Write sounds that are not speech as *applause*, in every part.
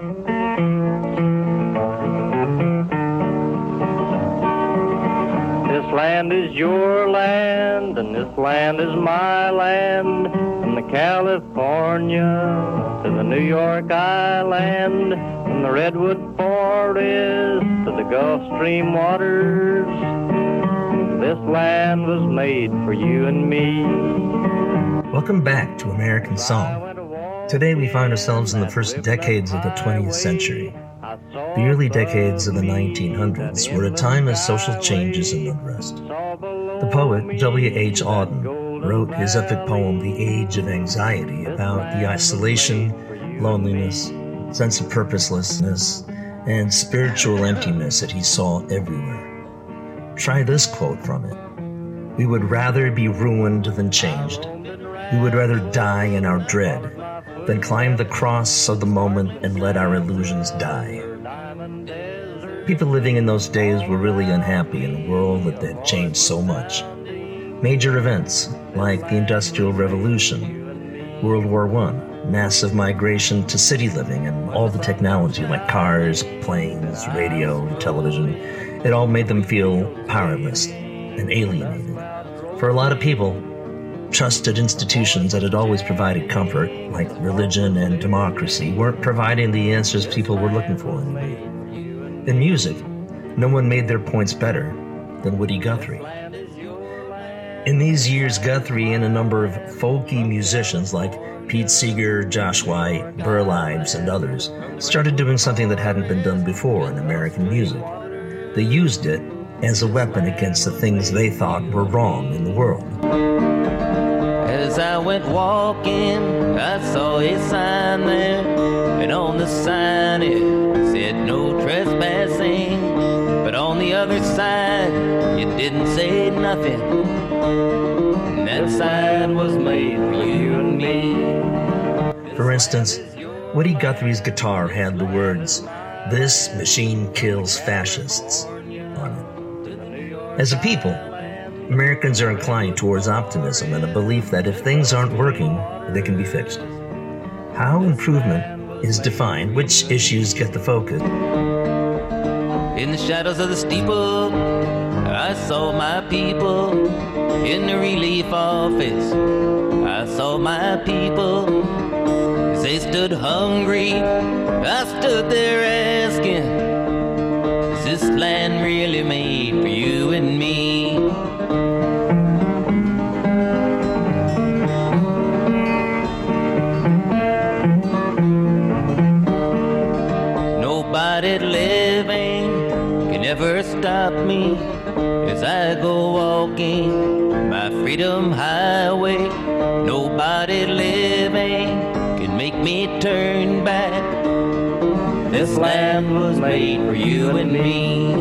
This land is your land, and this land is my land. From the California to the New York Island, from the Redwood Forest to the Gulf Stream waters. This land was made for you and me. Welcome back to American Song. Today we find ourselves in the first decades of the 20th century. The early decades of the 1900s were a time of social changes and unrest. The poet W.H. Auden wrote his epic poem, The Age of Anxiety, about the isolation, loneliness, sense of purposelessness, and spiritual emptiness that he saw everywhere. Try this quote from it We would rather be ruined than changed. We would rather die in our dread than climb the cross of the moment and let our illusions die. People living in those days were really unhappy in a world that had changed so much. Major events like the Industrial Revolution, World War I, massive migration to city living, and all the technology like cars, planes, radio, television, it all made them feel powerless and alienated. For a lot of people, trusted institutions that had always provided comfort, like religion and democracy, weren't providing the answers people were looking for. In music, no one made their points better than Woody Guthrie. In these years, Guthrie and a number of folky musicians like Pete Seeger, Josh White, Burl Ives, and others started doing something that hadn't been done before in American music. They used it as a weapon against the things they thought were wrong in the world. As I went walking, I saw a sign there, and on the sign it said no trespassing. But on the other side, it didn't say nothing. And that sign was made for you and me. For instance, Woody Guthrie's guitar had the words, This machine kills fascists, on it. As a people, Americans are inclined towards optimism and a belief that if things aren't working, they can be fixed. How improvement is defined, which issues get the focus. In the shadows of the steeple, I saw my people. In the relief office, I saw my people. As they stood hungry, I stood there asking, Is this land really made stop me as I go walking my freedom highway. Nobody living can make me turn back. This land was made for you and me.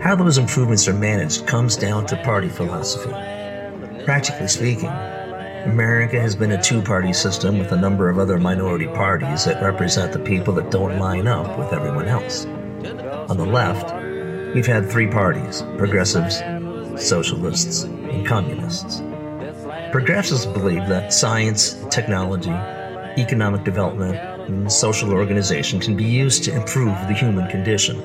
How those improvements are managed comes down to party philosophy. Practically speaking, America has been a two party system with a number of other minority parties that represent the people that don't line up with everyone else. On the left, we've had three parties progressives, socialists, and communists. Progressives believe that science, technology, economic development, and social organization can be used to improve the human condition.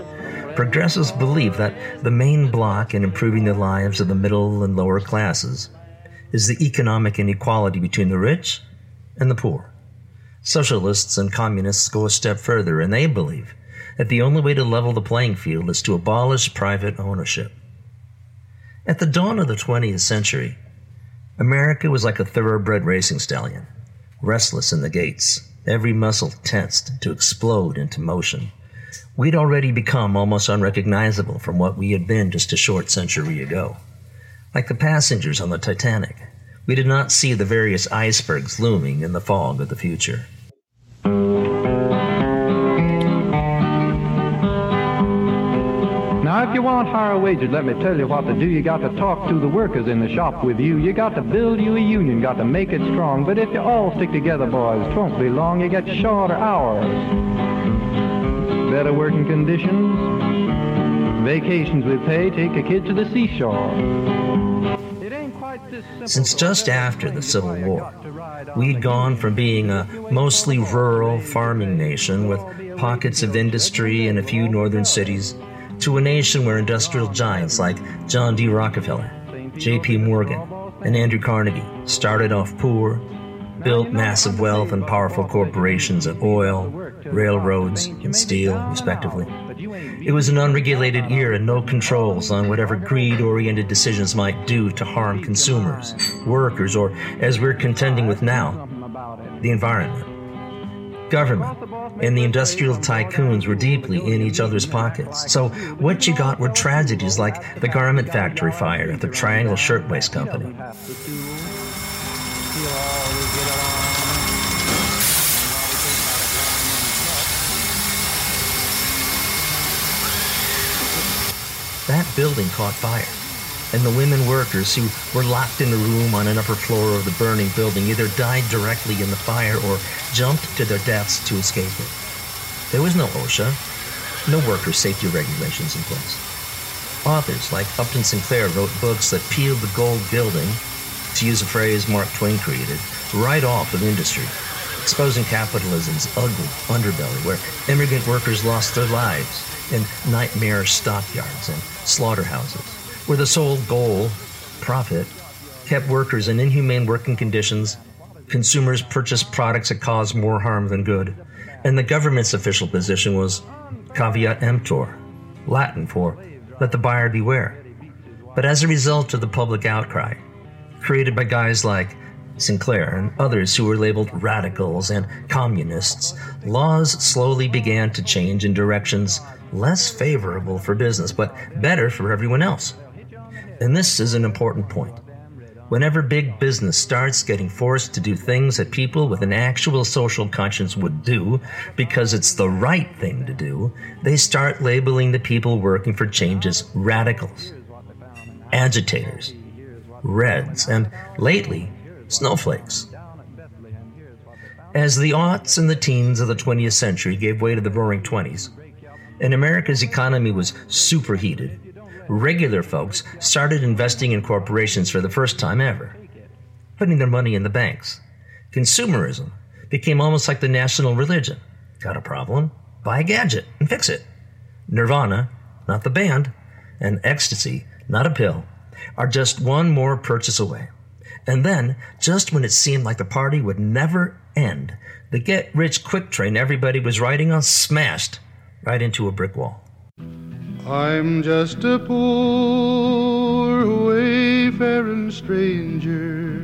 Progressives believe that the main block in improving the lives of the middle and lower classes is the economic inequality between the rich and the poor. Socialists and communists go a step further, and they believe that the only way to level the playing field is to abolish private ownership. At the dawn of the 20th century, America was like a thoroughbred racing stallion, restless in the gates, every muscle tensed to explode into motion. We'd already become almost unrecognizable from what we had been just a short century ago. Like the passengers on the Titanic, we did not see the various icebergs looming in the fog of the future. Now, if you want higher wages, let me tell you what to do. You got to talk to the workers in the shop with you. You got to build you a union, got to make it strong. But if you all stick together, boys, it won't be long. You get shorter hours, better working conditions, vacations with pay. Take a kid to the seashore. It ain't quite Since just after the Civil War, we'd gone from being a mostly rural farming nation with pockets of industry in a few northern cities to a nation where industrial giants like John D. Rockefeller, J.P. Morgan, and Andrew Carnegie started off poor, built massive wealth and powerful corporations in oil, railroads, and steel, respectively. It was an unregulated era and no controls on whatever greed oriented decisions might do to harm consumers, workers, or, as we're contending with now, the environment. Government and the industrial tycoons were deeply in each other's pockets. So, what you got were tragedies like the garment factory fire at the Triangle Shirtwaist Company. That building caught fire, and the women workers who were locked in a room on an upper floor of the burning building either died directly in the fire or jumped to their deaths to escape it. There was no OSHA, no worker safety regulations in place. Authors like Upton Sinclair wrote books that peeled the gold building, to use a phrase Mark Twain created, right off of industry, exposing capitalism's ugly underbelly where immigrant workers lost their lives in nightmare stockyards and slaughterhouses, where the sole goal, profit, kept workers in inhumane working conditions, consumers purchased products that caused more harm than good, and the government's official position was caveat emptor, Latin for let the buyer beware. But as a result of the public outcry, created by guys like Sinclair and others who were labeled radicals and communists, laws slowly began to change in directions less favorable for business, but better for everyone else. And this is an important point. Whenever big business starts getting forced to do things that people with an actual social conscience would do because it's the right thing to do, they start labeling the people working for change as radicals, agitators, reds, and lately, snowflakes. As the aughts and the teens of the 20th century gave way to the roaring 20s, and America's economy was superheated, regular folks started investing in corporations for the first time ever, putting their money in the banks. Consumerism became almost like the national religion. Got a problem? Buy a gadget and fix it. Nirvana, not the band, and ecstasy, not a pill, are just one more purchase away. And then, just when it seemed like the party would never end, the get rich quick train everybody was riding on smashed right into a brick wall. I'm just a poor wayfaring stranger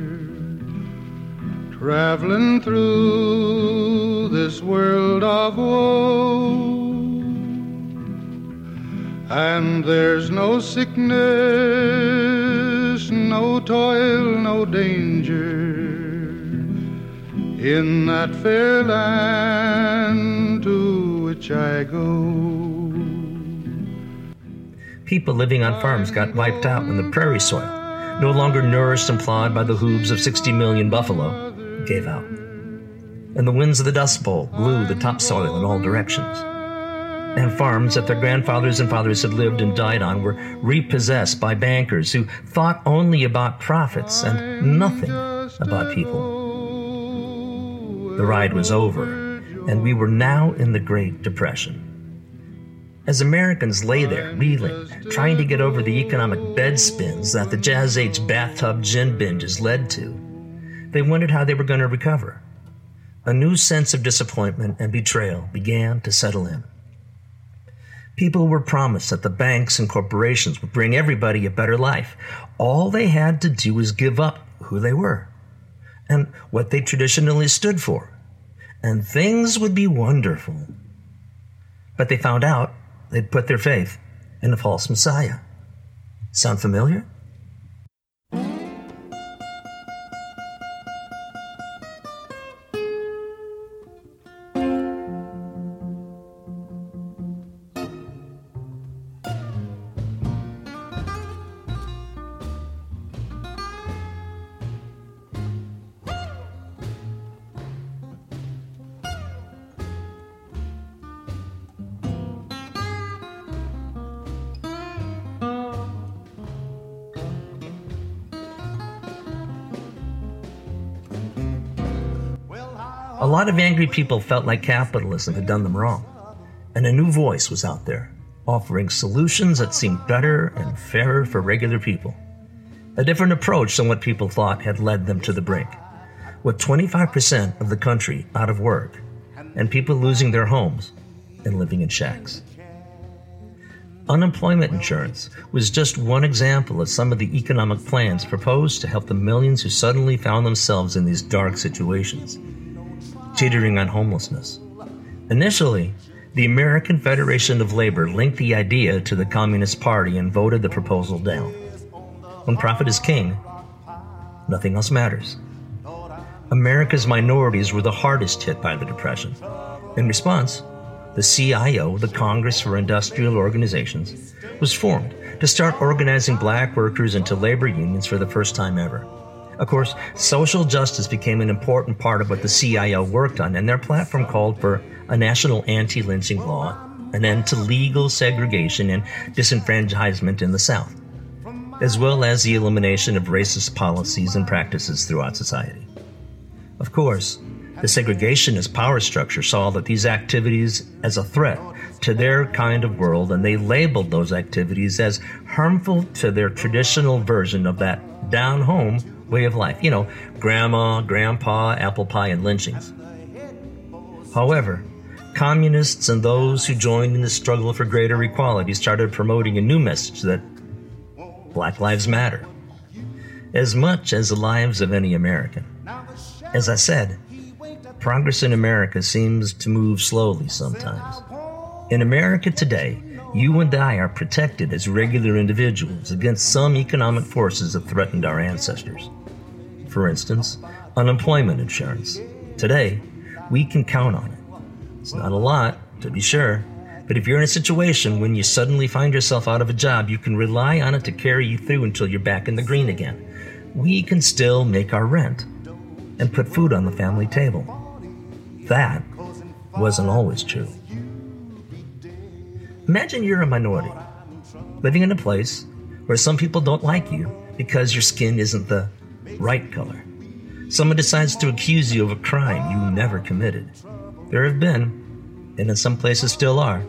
traveling through this world of woe. And there's no sickness, no toil, no danger in that fair land to which I go. People living on farms got wiped out when the prairie soil, no longer nourished and plowed by the hooves of 60 million buffalo, gave out. And the winds of the Dust Bowl blew the topsoil in all directions. And farms that their grandfathers and fathers had lived and died on were repossessed by bankers who thought only about profits and nothing about people. The ride was over, and we were now in the Great Depression. As Americans lay there, reeling, trying to get over the economic bedspins that the Jazz Age bathtub gin binges led to, they wondered how they were going to recover. A new sense of disappointment and betrayal began to settle in. People were promised that the banks and corporations would bring everybody a better life. All they had to do was give up who they were and what they traditionally stood for, and things would be wonderful. But they found out they'd put their faith in a false Messiah. Sound familiar? A lot of angry people felt like capitalism had done them wrong, and a new voice was out there, offering solutions that seemed better and fairer for regular people. A different approach than what people thought had led them to the brink. With 25% of the country out of work, and people losing their homes and living in shacks. Unemployment insurance was just one example of some of the economic plans proposed to help the millions who suddenly found themselves in these dark situations, teetering on homelessness. Initially, the American Federation of Labor linked the idea to the Communist Party and voted the proposal down. When profit is king, nothing else matters. America's minorities were the hardest hit by the Depression. In response, the CIO, the Congress for Industrial Organizations, was formed to start organizing black workers into labor unions for the first time ever. Of course, social justice became an important part of what the CIO worked on, and their platform called for a national anti lynching law, an end to legal segregation and disenfranchisement in the South, as well as the elimination of racist policies and practices throughout society. Of course, the segregationist power structure saw that these activities as a threat to their kind of world, and they labeled those activities as harmful to their traditional version of that down home way of life. You know, grandma, grandpa, apple pie, and lynchings. However, communists and those who joined in the struggle for greater equality started promoting a new message that Black Lives Matter, as much as the lives of any American. As I said, progress in America seems to move slowly sometimes. In America today, you and I are protected as regular individuals against some economic forces that threatened our ancestors. For instance, unemployment insurance. Today, we can count on it. It's not a lot, to be sure, but if you're in a situation when you suddenly find yourself out of a job, you can rely on it to carry you through until you're back in the green again. We can still make our rent and put food on the family table. That wasn't always true. Imagine you're a minority, living in a place where some people don't like you because your skin isn't the right color. Someone decides to accuse you of a crime you never committed. There have been, and in some places still are,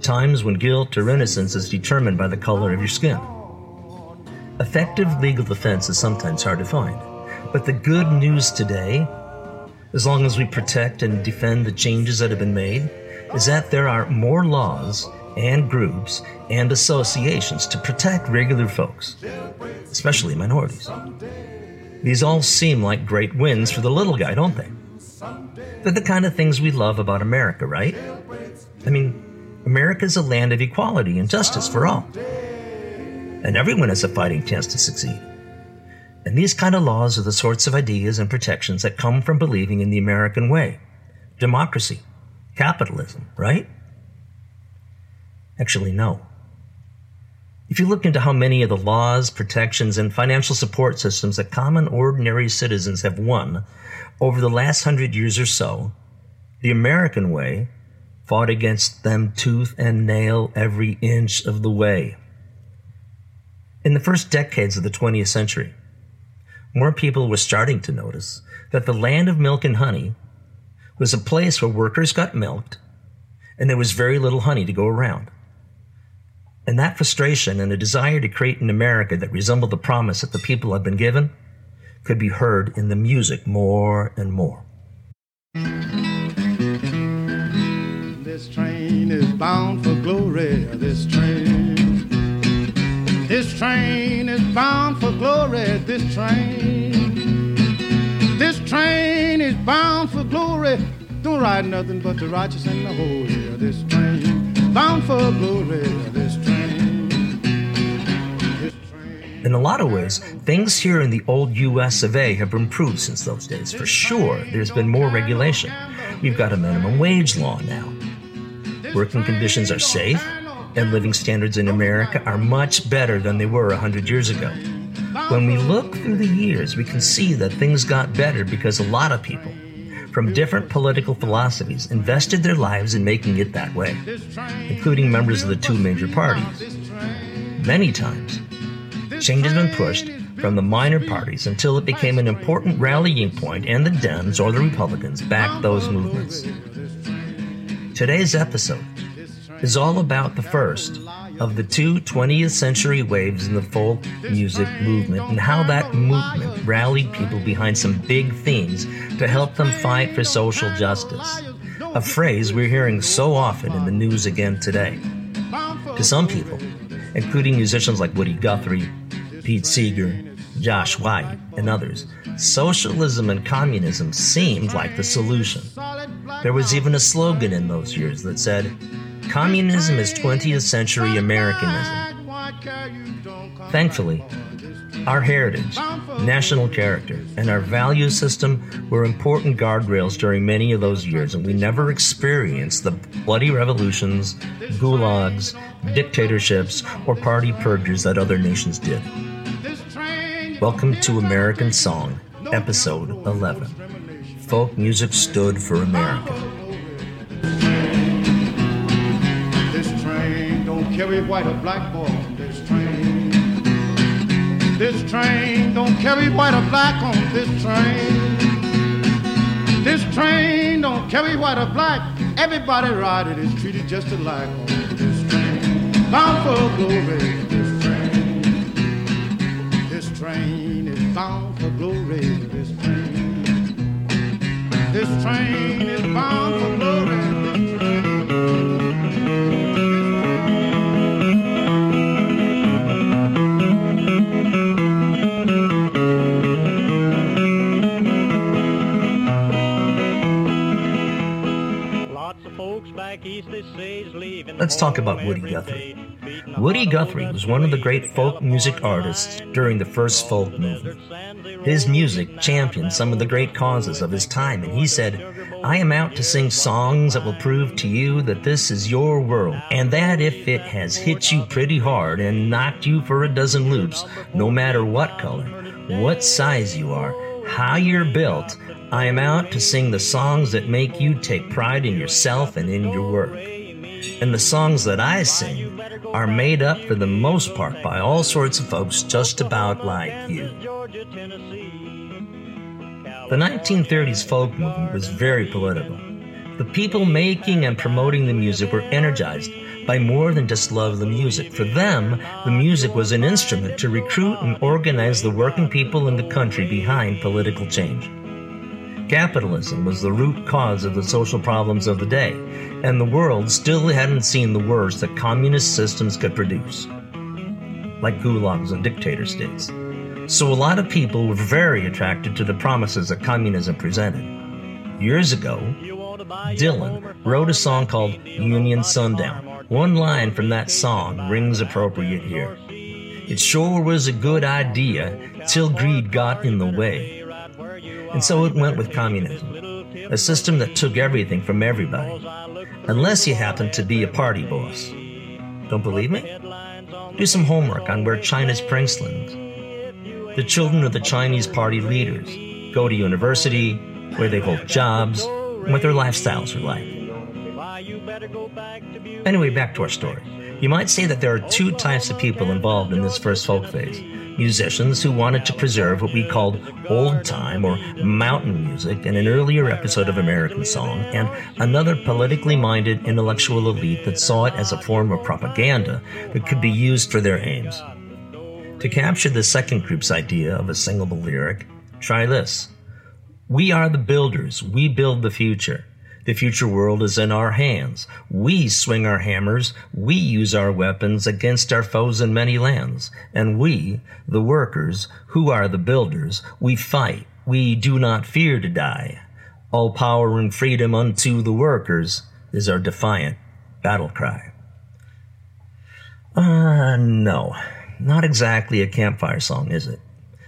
times when guilt or innocence is determined by the color of your skin. Effective legal defense is sometimes hard to find, but the good news today as long as we protect and defend the changes that have been made, is that there are more laws and groups and associations to protect regular folks, especially minorities. These all seem like great wins for the little guy, don't they? They're the kind of things we love about America, right? I mean, America's a land of equality and justice for all. And everyone has a fighting chance to succeed. And these kind of laws are the sorts of ideas and protections that come from believing in the American way democracy, capitalism, right? Actually, no. If you look into how many of the laws, protections, and financial support systems that common ordinary citizens have won over the last hundred years or so, the American way fought against them tooth and nail every inch of the way. In the first decades of the 20th century, more people were starting to notice that the land of milk and honey was a place where workers got milked and there was very little honey to go around. And that frustration and a desire to create an America that resembled the promise that the people had been given could be heard in the music more and more. This train is bound for glory. This train. This train is bound for glory. This train. This train is bound for glory. Don't ride nothing but the righteous and the holy. This train bound for glory. This In a lot of ways, mm. things here in the old US of A have improved since those days. For sure, there's been more regulation. We've got a minimum wage law now. Working conditions are safe, and living standards in America are much better than they were 100 years ago. When we look through the years, we can see that things got better because a lot of people from different political philosophies invested their lives in making it that way, including members of the two major parties. Many times, change has been pushed from the minor parties until it became an important rallying point, and the Dems or the Republicans backed those movements. Today's episode is all about the first of the two 20th century waves in the folk music movement and how that movement rallied people behind some big themes to help them fight for social justice. A phrase we're hearing so often in the news again today. To some people, including musicians like Woody Guthrie, Pete Seeger, Josh White, and others, socialism and communism seemed like the solution. There was even a slogan in those years that said, Communism is 20th century Americanism. Thankfully, our heritage, national character, and our value system were important guardrails during many of those years, and we never experienced the bloody revolutions, gulags, dictatorships, or party purges that other nations did. Welcome to American Song, Episode 11. Folk music stood for America. This train don't carry white or black boy. This train. This train don't carry white or black on this train. This train don't carry white or black. Everybody ride it is treated just alike on this train. Bound for glory. Bound for glory. This train. This train is bound for glory. Let's talk about Woody Guthrie. Woody Guthrie was one of the great folk music artists during the first folk movement. His music championed some of the great causes of his time, and he said, I am out to sing songs that will prove to you that this is your world, and that if it has hit you pretty hard and knocked you for a dozen loops, no matter what color, what size you are, how you're built, I am out to sing the songs that make you take pride in yourself and in your work. And the songs that I sing are made up for the most part by all sorts of folks just about like you. The 1930s folk movement was very political. The people making and promoting the music were energized by more than just love of the music. For them, the music was an instrument to recruit and organize the working people in the country behind political change. Capitalism was the root cause of the social problems of the day, and the world still hadn't seen the worst that communist systems could produce, like gulags and dictator states. So a lot of people were very attracted to the promises that communism presented. Years ago, Dylan wrote a song called Union Sundown. One line from that song rings appropriate here. It sure was a good idea till greed got in the way. And so it went with communism, a system that took everything from everybody, unless you happen to be a party boss. Don't believe me? Do some homework on where China's princelings, the children of the Chinese party leaders, go to university, where they hold jobs, and what their lifestyles are like. Anyway, back to our story. You might say that there are two types of people involved in this first folk phase musicians who wanted to preserve what we called old time or mountain music in an earlier episode of American Song, and another politically minded intellectual elite that saw it as a form of propaganda that could be used for their aims. To capture the second group's idea of a singable lyric, try this We are the builders, we build the future. The future world is in our hands. We swing our hammers. We use our weapons against our foes in many lands. And we, the workers, who are the builders, we fight. We do not fear to die. All power and freedom unto the workers is our defiant battle cry. Uh, no. Not exactly a campfire song, is it?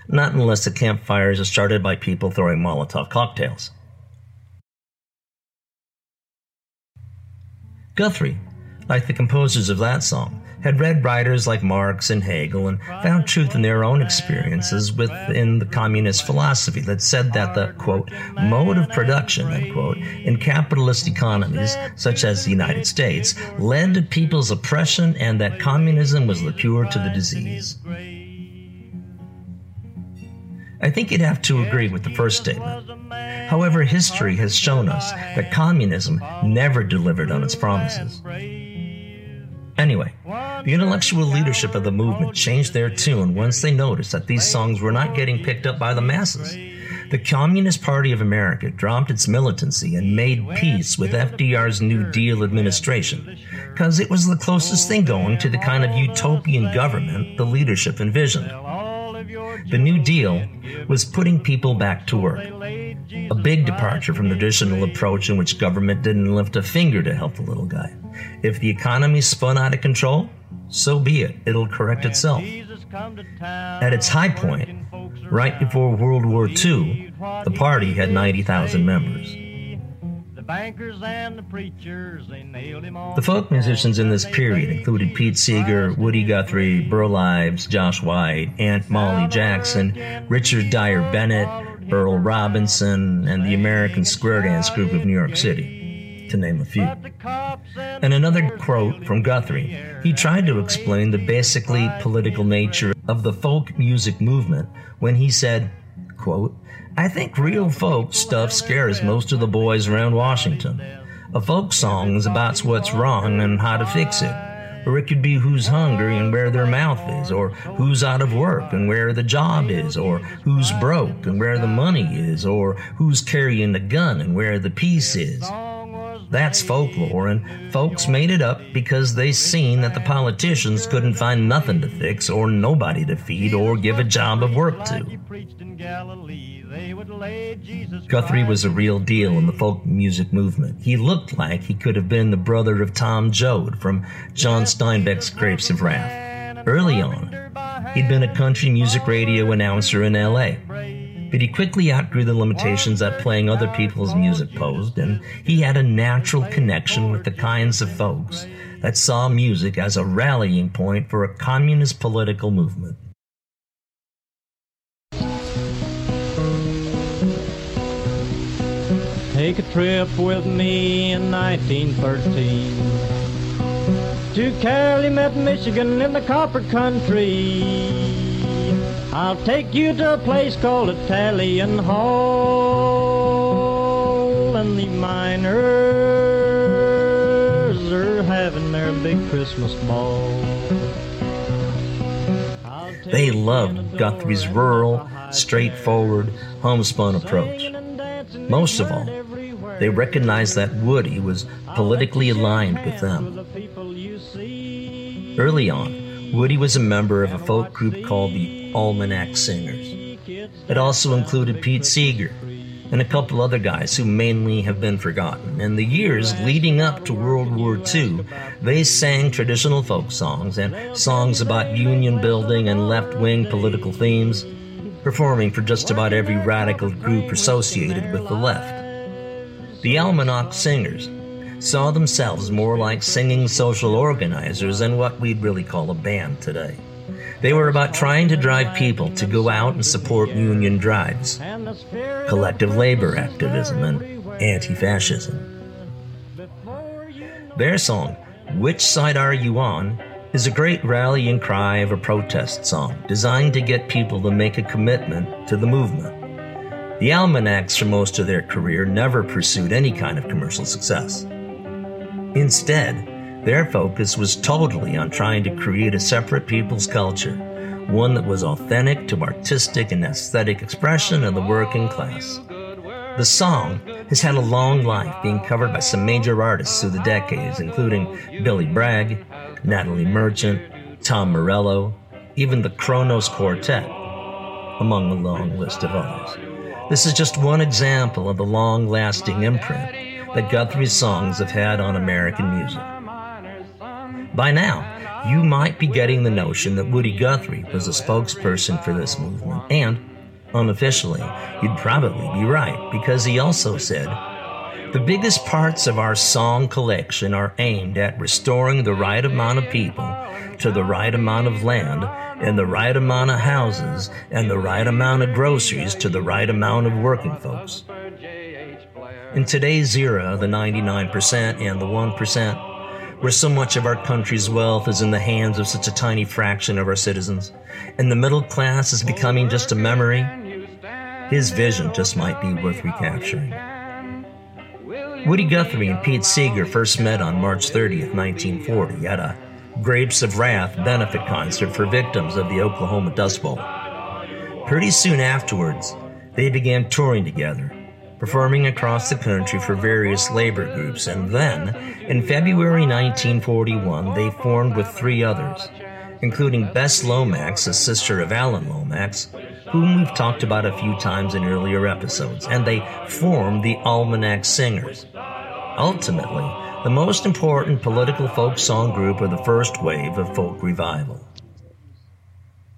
Not unless the campfires are started by people throwing Molotov cocktails. Guthrie, like the composers of that song, had read writers like Marx and Hegel and found truth in their own experiences within the communist philosophy that said that the, quote, mode of production, end quote, in capitalist economies such as the United States led to people's oppression and that communism was the cure to the disease. I think you'd have to agree with the first statement. However, history has shown us that communism never delivered on its promises. Anyway, the intellectual leadership of the movement changed their tune once they noticed that these songs were not getting picked up by the masses. The Communist Party of America dropped its militancy and made peace with FDR's New Deal administration because it was the closest thing going to the kind of utopian government the leadership envisioned. The New Deal was putting people back to work, a big departure from the traditional approach in which government didn't lift a finger to help the little guy. If the economy spun out of control, so be it. It'll correct itself. At its high point, right before World War II, the party had 90,000 members. The folk musicians in this period included Pete Seeger, Woody Guthrie, Burl Ives, Josh White, Aunt Molly Jackson, Richard Dyer Bennet, Earl Robinson, and the American Square Dance Group of New York City, to name a few. And another quote from Guthrie. He tried to explain the basically political nature of the folk music movement when he said, quote, I think real folk stuff scares most of the boys around Washington. A folk song is about what's wrong and how to fix it. Or it could be who's hungry and where their mouth is, or who's out of work and where the job is, or who's broke and where the money is, or who's carrying the gun and where the peace is. That's folklore, and folks made it up because they seen that the politicians couldn't find nothing to fix, or nobody to feed, or give a job of work to. Guthrie was a real deal in the folk music movement. He looked like he could have been the brother of Tom Joad from John Steinbeck's Grapes of Wrath. Early on, he'd been a country music radio announcer in LA but he quickly outgrew the limitations that playing other people's music posed, and he had a natural connection with the kinds of folks that saw music as a rallying point for a communist political movement. Take a trip with me in 1913 to Calumet, Michigan in the copper country. I'll take you to a place called Italian Hall, and the miners are having their big Christmas ball. They loved Guthrie's rural, straightforward, homespun approach. Most of all, they recognized that Woody was politically aligned with them. Early on, Woody was a member of a folk group called the Almanac Singers. It also included Pete Seeger and a couple other guys who mainly have been forgotten. In the years leading up to World War II, they sang traditional folk songs and songs about union building and left wing political themes, performing for just about every radical group associated with the left. The Almanac Singers saw themselves more like singing social organizers than what we'd really call a band today. They were about trying to drive people to go out and support union drives, collective labor activism, and anti fascism. Their song, Which Side Are You On? is a great rallying cry of a protest song designed to get people to make a commitment to the movement. The Almanacs, for most of their career, never pursued any kind of commercial success. Instead, their focus was totally on trying to create a separate people's culture, one that was authentic to artistic and aesthetic expression of the working class. The song has had a long life, being covered by some major artists through the decades, including Billy Bragg, Natalie Merchant, Tom Morello, even the Kronos Quartet, among a long list of others. This is just one example of the long lasting imprint that Guthrie's songs have had on American music. By now, you might be getting the notion that Woody Guthrie was a spokesperson for this movement, and unofficially, you'd probably be right because he also said, The biggest parts of our song collection are aimed at restoring the right amount of people to the right amount of land and the right amount of houses and the right amount of groceries to the right amount of working folks. In today's era, the 99% and the 1%, where so much of our country's wealth is in the hands of such a tiny fraction of our citizens, and the middle class is becoming just a memory, his vision just might be worth recapturing. Woody Guthrie and Pete Seeger first met on March 30th, 1940, at a Grapes of Wrath benefit concert for victims of the Oklahoma Dust Bowl. Pretty soon afterwards, they began touring together, performing across the country for various labor groups, and then, in February 1941, they formed with three others, including Bess Lomax, a sister of Alan Lomax, whom we've talked about a few times in earlier episodes, and they formed the Almanac Singers. Ultimately, the most important political folk song group of the first wave of folk revival.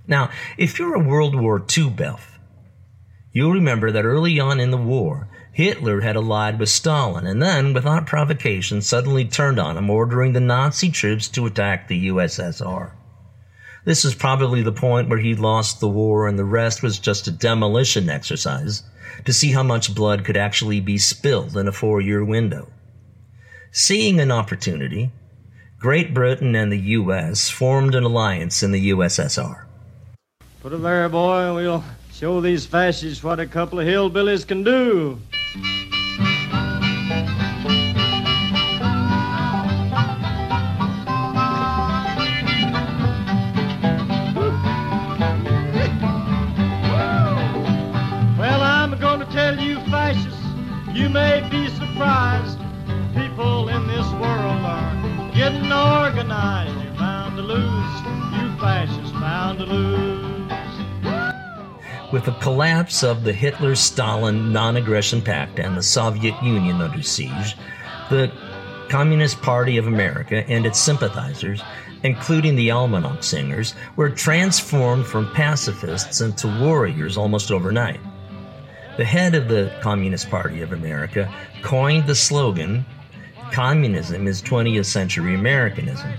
Now, if you're a World War II buff, you'll remember that early on in the war, Hitler had allied with Stalin and then, without provocation, suddenly turned on him, ordering the Nazi troops to attack the USSR. This is probably the point where he lost the war and the rest was just a demolition exercise to see how much blood could actually be spilled in a four year window. Seeing an opportunity, Great Britain and the U.S. formed an alliance in the USSR. Put it there, boy, and we'll show these fascists what a couple of hillbillies can do. With the collapse of the Hitler Stalin non aggression pact and the Soviet Union under siege, the Communist Party of America and its sympathizers, including the Almanac Singers, were transformed from pacifists into warriors almost overnight. The head of the Communist Party of America coined the slogan, Communism is 20th century Americanism,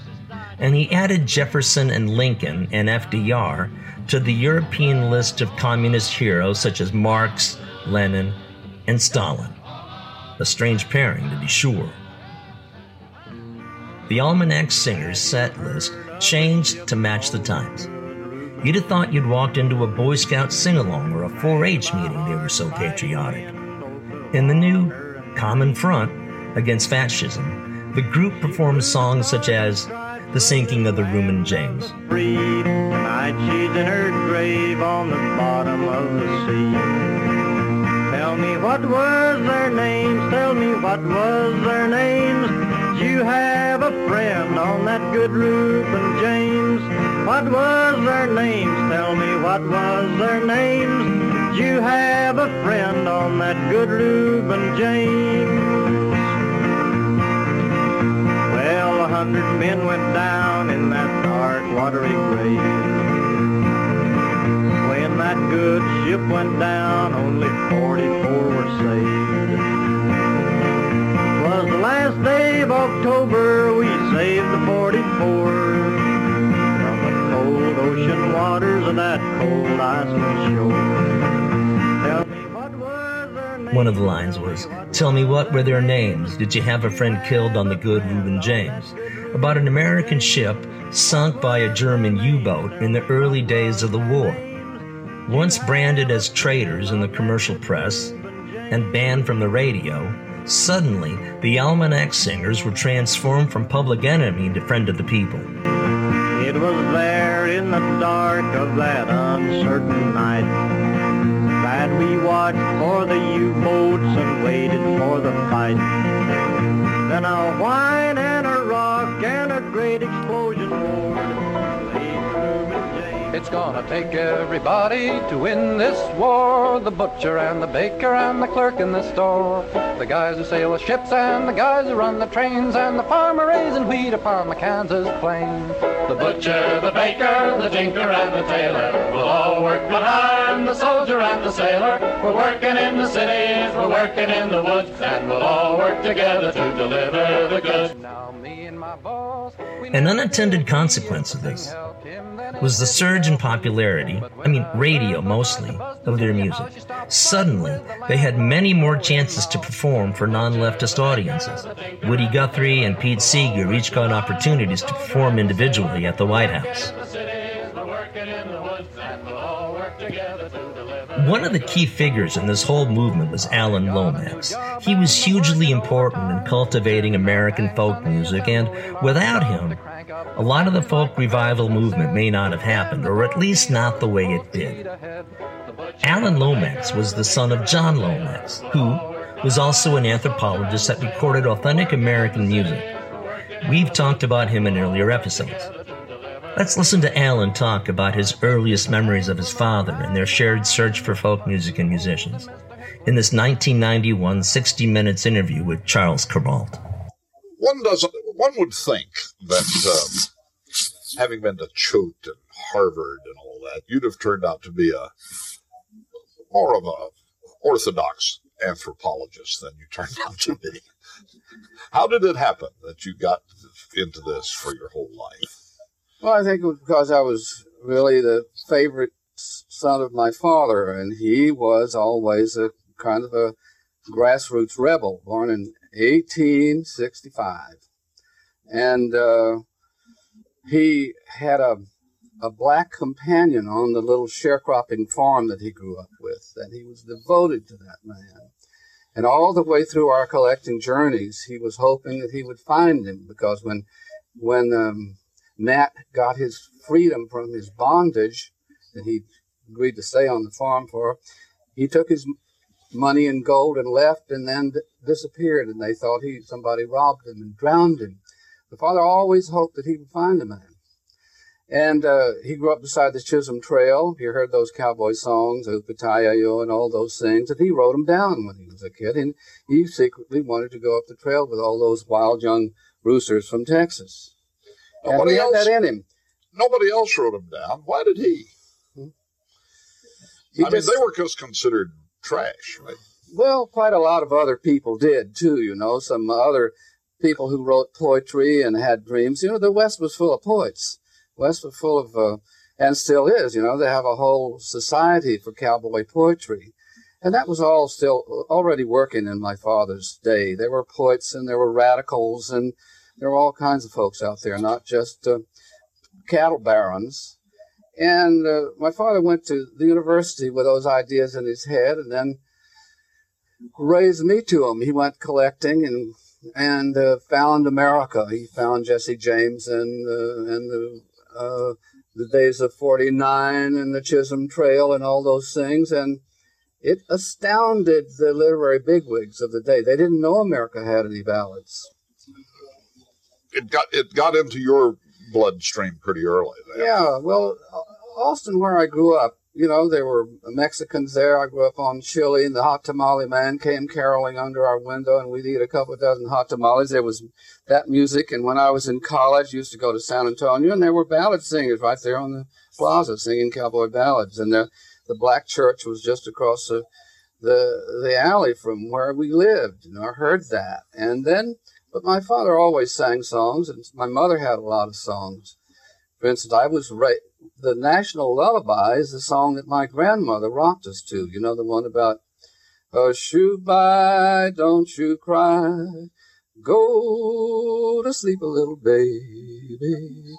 and he added Jefferson and Lincoln and FDR to the European list of communist heroes such as Marx, Lenin, and Stalin. A strange pairing, to be sure. The Almanac Singers set list changed to match the times. You'd have thought you'd walked into a Boy Scout sing along or a 4 H meeting, they were so patriotic. In the new Common Front against fascism, the group performed songs such as The Sinking of the Reuben James. Tonight she's in her grave on the bottom of the sea. Tell me what was their names, tell me what was their names. You have a friend on that good Reuben James? What was their names, tell me what was their names. You have a friend on that good Reuben James? Hundred men went down in that dark, watery grave. When that good ship went down, only 44 were saved. Was the last day of October, we saved the 44 from the cold ocean waters of that cold icy shore. One of the lines was, Tell me what were their names? Did you have a friend killed on the good Reuben James? About an American ship sunk by a German U boat in the early days of the war. Once branded as traitors in the commercial press and banned from the radio, suddenly the Almanac Singers were transformed from public enemy to friend of the people. It was there in the dark of that uncertain night that we watched for the U-boats and waited for the fight. Then a whine and a rock and a great It's gonna take everybody to win this war. The butcher and the baker and the clerk in the store. The guys who sail the ships and the guys who run the trains and the farmer raising wheat upon the Kansas plain. The butcher, the baker, the tinker and the tailor will all work behind the soldier and the sailor. We're working in the cities, we're working in the woods, and we'll all work together to deliver the goods. Now me and my boss, An unintended consequence of this was the surge in popularity, I mean, radio mostly, of their music. Suddenly, they had many more chances to perform for non leftist audiences. Woody Guthrie and Pete Seeger each got opportunities to perform individually at the White House. One of the key figures in this whole movement was Alan Lomax. He was hugely important in cultivating American folk music, and without him, a lot of the folk revival movement may not have happened, or at least not the way it did. Alan Lomax was the son of John Lomax, who was also an anthropologist that recorded authentic American music. We've talked about him in earlier episodes. Let's listen to Alan talk about his earliest memories of his father and their shared search for folk music and musicians in this 1991 60 Minutes interview with Charles Kuralt. One doesn't. One would think that um, having been to Choate and Harvard and all that, you'd have turned out to be a more of a orthodox anthropologist than you turned out to be. How did it happen that you got into this for your whole life? Well, I think it was because I was really the favorite son of my father, and he was always a kind of a grassroots rebel, born in 1865. And uh, he had a, a black companion on the little sharecropping farm that he grew up with, and he was devoted to that man. And all the way through our collecting journeys, he was hoping that he would find him because when when um, Nat got his freedom from his bondage that he agreed to stay on the farm for. He took his money and gold and left and then disappeared and they thought he somebody robbed him and drowned him. The father always hoped that he would find the man. And uh, he grew up beside the Chisholm Trail. He heard those cowboy songs, Upatayayo and all those things, and he wrote them down when he was a kid. And he secretly wanted to go up the trail with all those wild young roosters from Texas. Nobody else, had that in him. Nobody else wrote them down. Why did he? He I mean, they were just considered trash, right? Well, quite a lot of other people did too, you know, some other people who wrote poetry and had dreams. You know, the West was full of poets. West was full of, uh, and still is, you know, they have a whole society for cowboy poetry. And that was all still already working in my father's day. There were poets and there were radicals and there were all kinds of folks out there, not just uh, cattle barons. And uh, my father went to the university with those ideas in his head and then raised me to him. He went collecting and and uh, found America. He found Jesse James and uh, and the uh, the days of '49 and the Chisholm Trail and all those things, and it astounded the literary bigwigs of the day. They didn't know America had any ballads. It got it got into your bloodstream pretty early. Then. Yeah, well, Austin, where I grew up, you know, there were Mexicans there. I grew up on chili, and the hot tamale man came caroling under our window, and we'd eat a couple dozen hot tamales. There was that music, and when I was in college, I used to go to San Antonio, and there were ballad singers right there on the plaza singing cowboy ballads, and the the black church was just across the the the alley from where we lived. and I heard that, and then. But my father always sang songs, and my mother had a lot of songs. For instance, I was ra- the national lullaby is the song that my grandmother rocked us to. You know, the one about oh, you by, don't you cry. Go to sleep a little baby.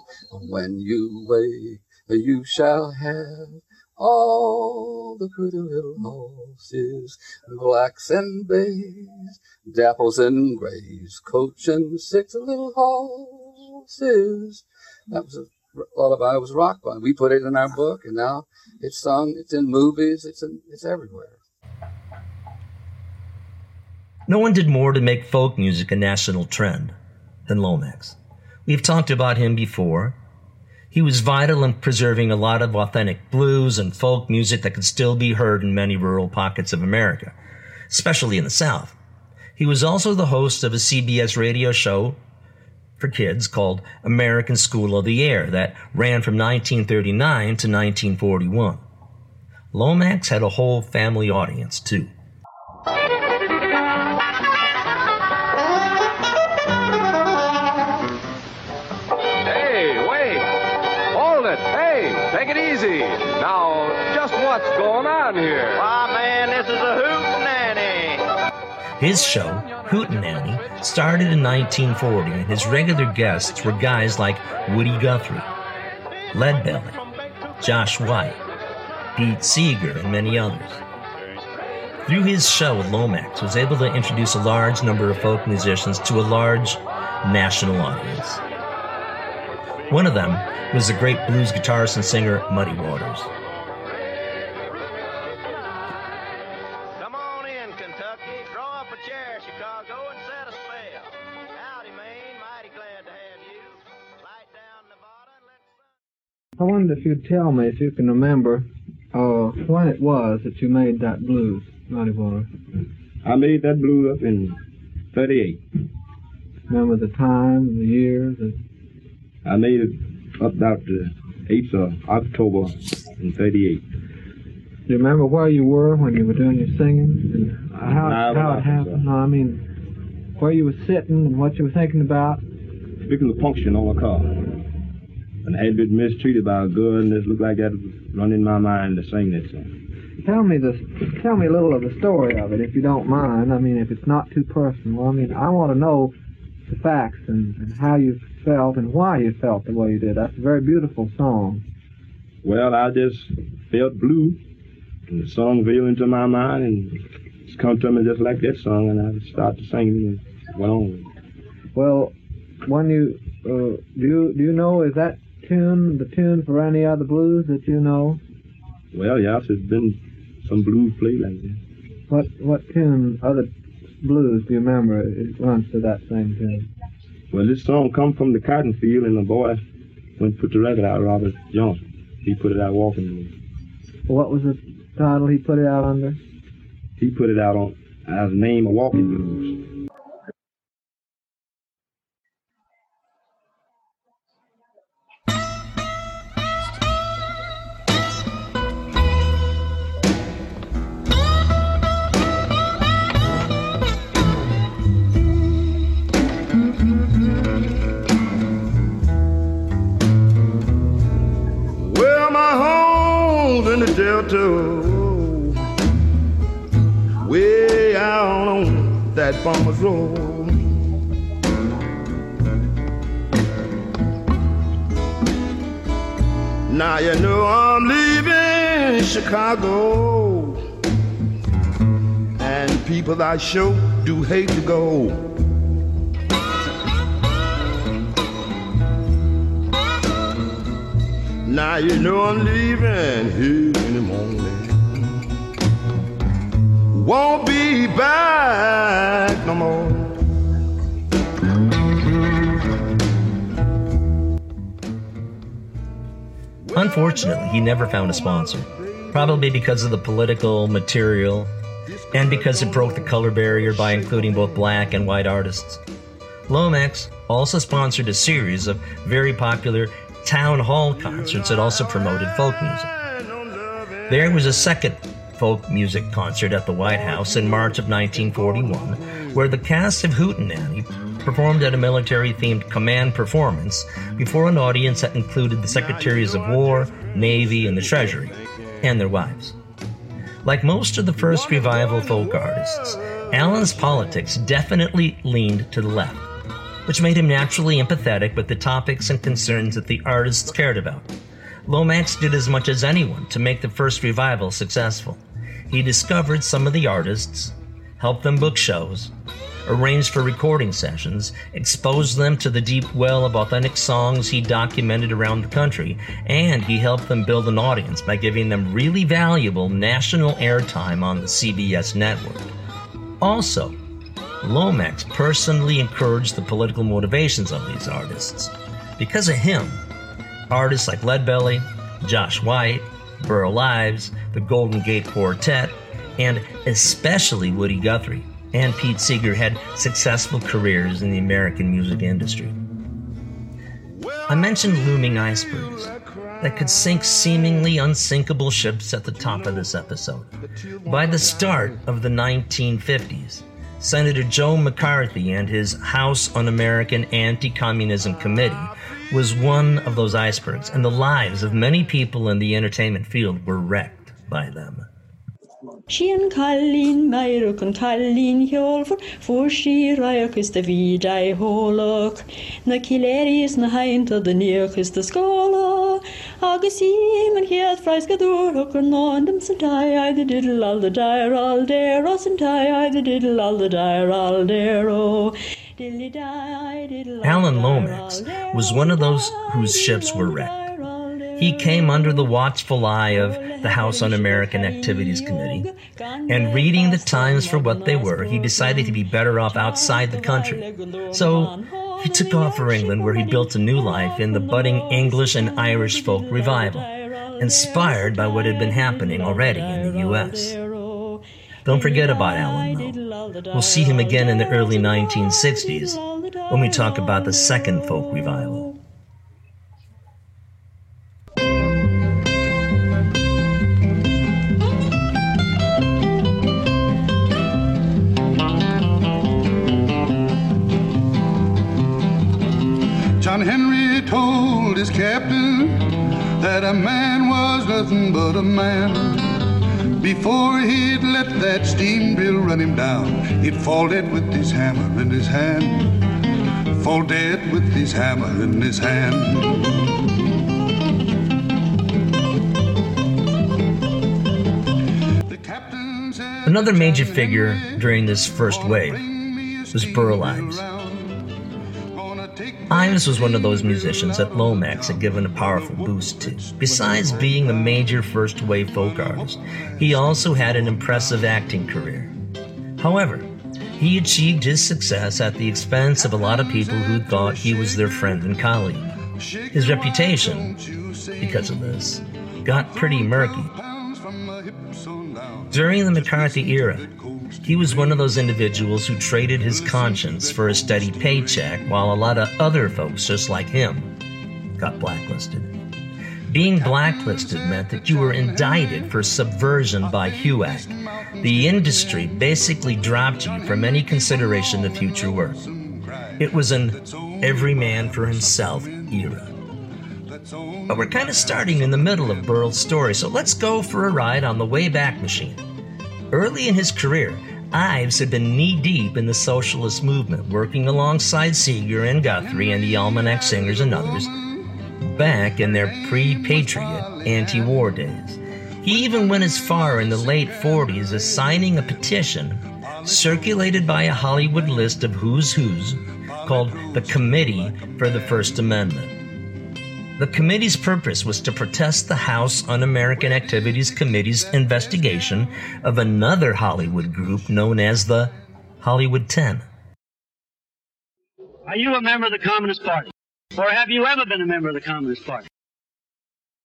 When you wake, you shall have all the pretty little horses, blacks and bays, dapples and grays, coach and six little horses. That was a lullaby was rock by. We put it in our book, and now it's sung. It's in movies. It's in, it's everywhere. No one did more to make folk music a national trend than Lomax. We've talked about him before. He was vital in preserving a lot of authentic blues and folk music that could still be heard in many rural pockets of America, especially in the South. He was also the host of a CBS radio show for kids called American School of the Air that ran from 1939 to 1941. Lomax had a whole family audience, too. Hey, wait! Hold it! Hey, take it easy! Now, just what's going on here? Why, man, this is a hootenanny. His show, Hootenanny, started in 1940, and his regular guests were guys like Woody Guthrie, Leadbelly, Josh White, Pete Seeger, and many others. Through his show, Lomax was able to introduce a large number of folk musicians to a large national audience. One of them was the great blues guitarist and singer Muddy Waters. I wonder if you'd tell me, if you can remember, uh, when it was that you made that blues, Muddy Water. I made that blues up in 38. Remember the time, the year? The... I made it up about the 8th of October in 38. Do you remember where you were when you were doing your singing? And how, No, how it happened? so. No, I mean, where you were sitting and what you were thinking about? Speaking of function on the car. And I had been mistreated by a girl, and it looked like that was running in my mind to sing that song. Tell me this. Tell me a little of the story of it, if you don't mind. I mean, if it's not too personal. I mean, I want to know the facts and, and how you felt and why you felt the way you did. That's a very beautiful song. Well, I just felt blue, and the song veiled into my mind, and it's come to me just like that song, and I started singing and went on. Well, when you uh, do you do you know is that tune the tune for any other blues that you know? Well, yes, there's been some blues played like that. What what tune other blues do you remember? It runs to that same tune. Well, this song come from the cotton field, and the boy went put the record out, Robert Johnson. He put it out walking blues. What was the title he put it out under? He put it out on as name of walking blues. Delta, way out on that farmer's road. Now you know I'm leaving Chicago, and people I sure do hate to go. Now you know I'm leaving here in the morning. Won't be back no more. Unfortunately, he never found a sponsor, probably because of the political material and because it broke the color barrier by including both black and white artists. Lomax also sponsored a series of very popular town hall concerts that also promoted folk music. There was a second folk music concert at the White House in March of 1941, where the cast of Hootenanny performed at a military themed command performance before an audience that included the Secretaries of War, Navy, and the Treasury, and their wives. Like most of the first revival folk artists, Alan's politics definitely leaned to the left, which made him naturally empathetic with the topics and concerns that the artists cared about. Lomax did as much as anyone to make the first revival successful. He discovered some of the artists, helped them book shows, arranged for recording sessions, exposed them to the deep well of authentic songs he documented around the country, and he helped them build an audience by giving them really valuable national airtime on the CBS network. Also, Lomax personally encouraged the political motivations of these artists. Because of him, artists like Leadbelly, Josh White, Burl Ives, the Golden Gate Quartet, and especially Woody Guthrie and Pete Seeger had successful careers in the American music industry. I mentioned looming icebergs that could sink seemingly unsinkable ships at the top of this episode. By the start of the 1950s, Senator Joe McCarthy and his House Un American Anti Communism Committee was one of those icebergs, and the lives of many people in the entertainment field were wrecked by them. Sin callín meirú an callín heolfur fu sí raachchas de bhí de hólach na ciléiris na hainta den níochas de scóla agus sí man chead freis go dúach ar nádam san taid de diddle all the dair all déir os an taid de diddle all the dair all déir ó. Alan Lomax was one of those whose ships were wrecked. He came under the watchful eye of the House Un American Activities Committee, and reading the times for what they were, he decided he'd be better off outside the country. So he took off for England, where he built a new life in the budding English and Irish folk revival, inspired by what had been happening already in the U.S. Don't forget about Alan, though. We'll see him again in the early 1960s when we talk about the second folk revival. His captain that a man was nothing but a man. Before he'd let that steam drill run him down, he'd fall dead with his hammer in his hand. Fall dead with his hammer in his hand. Another major figure during this first wave was Burl Ives. Ives was one of those musicians that Lomax had given a powerful boost to. Besides being a major first wave folk artist, he also had an impressive acting career. However, he achieved his success at the expense of a lot of people who thought he was their friend and colleague. His reputation, because of this, got pretty murky. During the McCarthy era, he was one of those individuals who traded his conscience for a steady paycheck, while a lot of other folks just like him got blacklisted. Being blacklisted meant that you were indicted for subversion by HUAC. The industry basically dropped you from any consideration of future work. It was an every man for himself era. But we're kind of starting in the middle of Burl's story, so let's go for a ride on the Wayback Machine. Early in his career, Ives had been knee deep in the socialist movement, working alongside Seeger and Guthrie and the Almanac Singers and others back in their pre patriot, anti war days. He even went as far in the late 40s as signing a petition circulated by a Hollywood list of who's who's called the Committee for the First Amendment. The committee's purpose was to protest the House Un American Activities Committee's investigation of another Hollywood group known as the Hollywood Ten. Are you a member of the Communist Party? Or have you ever been a member of the Communist Party?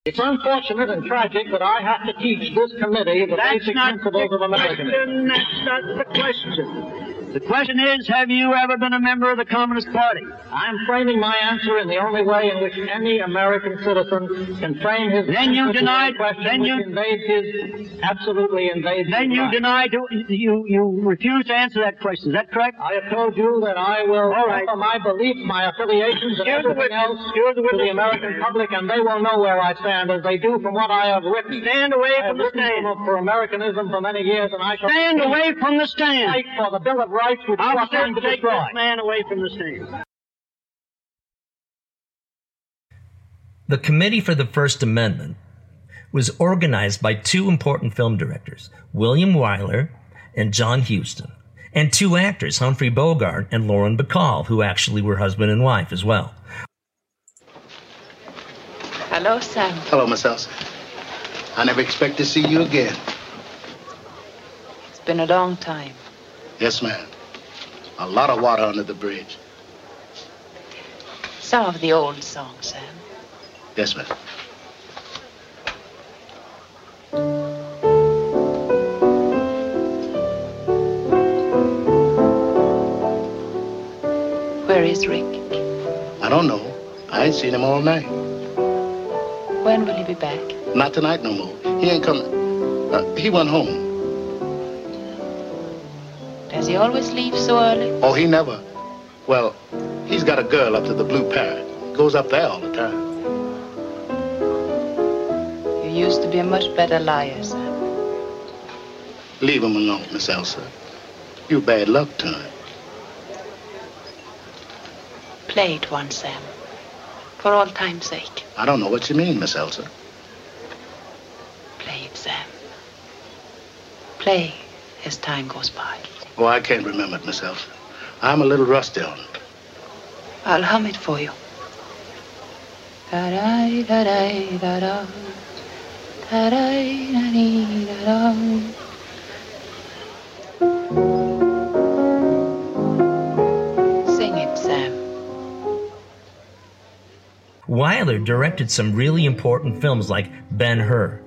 It's unfortunate and tragic that I have to teach this committee the That's basic principles of the Americanism. That's not the question. The question is, have you ever been a member of the Communist Party? I'm framing my answer in the only way in which any American citizen can frame his Then you denied- question then you- invades his absolutely invades Then you deny, to, you, you refuse to answer that question. Is that correct? I have told you that I will All right. offer my beliefs, my affiliations, and everything else You're the to the. American public, and they will know where I stand, as they do from what I have written. Stand away I from the stand. for, Americanism for many years, and I shall Stand away from the stand. fight for the Bill of Rights, which you I'll are trying to take destroy. this man away from the stand. The Committee for the First Amendment was organized by two important film directors, William Wyler and John Huston, and two actors, Humphrey Bogart and Lauren Bacall, who actually were husband and wife as well. Hello, Sam. Hello, Miss Elsa. I never expect to see you again. It's been a long time. Yes, ma'am. A lot of water under the bridge. Some of the old songs, Sam. Yes, ma'am. Where is Rick? I don't know. I ain't seen him all night. When will he be back? Not tonight no more. He ain't coming. Uh, he went home. Does he always leave so early? Oh, he never. Well, he's got a girl up to the Blue Parrot. Goes up there all the time. You used to be a much better liar, Sam. Leave him alone, Miss Elsa. You bad luck to him. Play it once, Sam. For all time's sake. I don't know what you mean, Miss Elsa. Play it, Sam. Play as time goes by. Oh, I can't remember it, myself. I'm a little rusty on it. I'll hum it for you. Da da da da da da. Da da da da da. Sing it, Sam. Wyler directed some really important films like Ben Hur,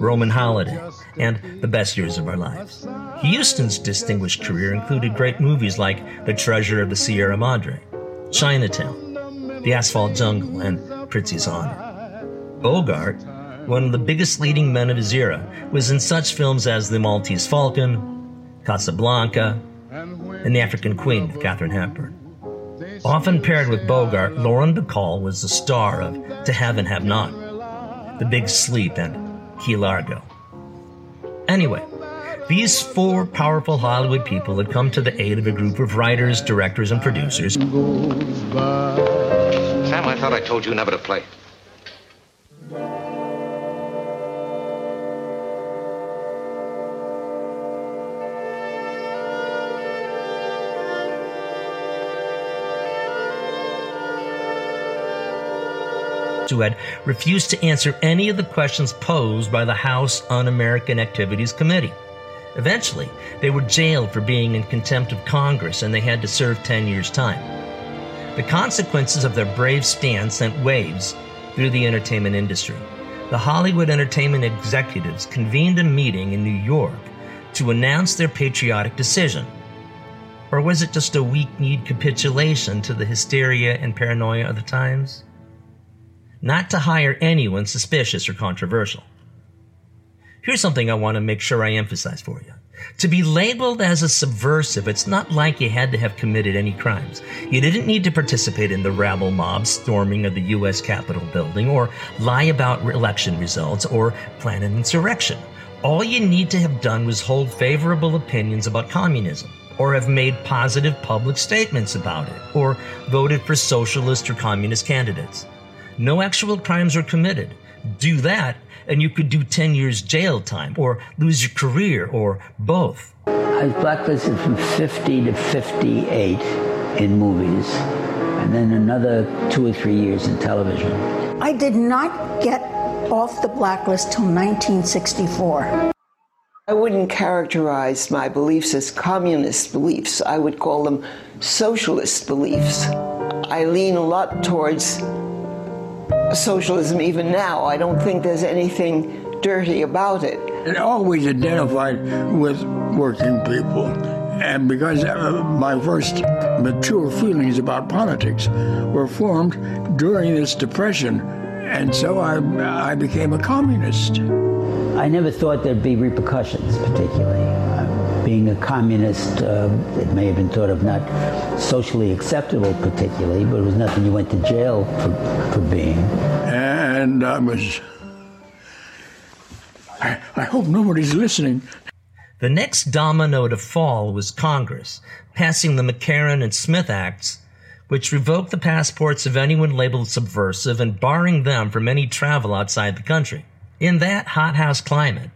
Roman Holiday, and The Best Years of Our Lives. Huston's distinguished career included great movies like The Treasure of the Sierra Madre, Chinatown, The Asphalt Jungle, and Prizzi's Honor. Bogart, one of the biggest leading men of his era, was in such films as The Maltese Falcon, Casablanca, and The African Queen with Katharine Hepburn. Often paired with Bogart, Lauren Bacall was the star of To Have and Have Not, The Big Sleep, and Key Largo. Anyway, these four powerful Hollywood people had come to the aid of a group of writers, directors, and producers. Sam, I thought I told you never to play. Who had refused to answer any of the questions posed by the House Un American Activities Committee. Eventually, they were jailed for being in contempt of Congress and they had to serve 10 years' time. The consequences of their brave stand sent waves through the entertainment industry. The Hollywood entertainment executives convened a meeting in New York to announce their patriotic decision. Or was it just a weak kneed capitulation to the hysteria and paranoia of the times? Not to hire anyone suspicious or controversial. Here's something I want to make sure I emphasize for you. To be labeled as a subversive, it's not like you had to have committed any crimes. You didn't need to participate in the rabble mob storming of the U.S. Capitol building, or lie about election results, or plan an insurrection. All you need to have done was hold favorable opinions about communism, or have made positive public statements about it, or voted for socialist or communist candidates. No actual crimes were committed. Do that, and you could do 10 years jail time, or lose your career, or both. I was blacklisted from 50 to 58 in movies, and then another two or three years in television. I did not get off the blacklist till 1964. I wouldn't characterize my beliefs as communist beliefs. I would call them socialist beliefs. I lean a lot towards socialism even now. I don't think there's anything dirty about it. It always identified with working people. And because uh, my first mature feelings about politics were formed during this depression, and so I, I became a communist. I never thought there'd be repercussions, particularly. Being a communist, uh, it may have been thought of not socially acceptable, particularly, but it was nothing you went to jail for, for being. And I was. I, I hope nobody's listening. The next domino to fall was Congress, passing the McCarran and Smith Acts, which revoked the passports of anyone labeled subversive and barring them from any travel outside the country. In that hothouse climate,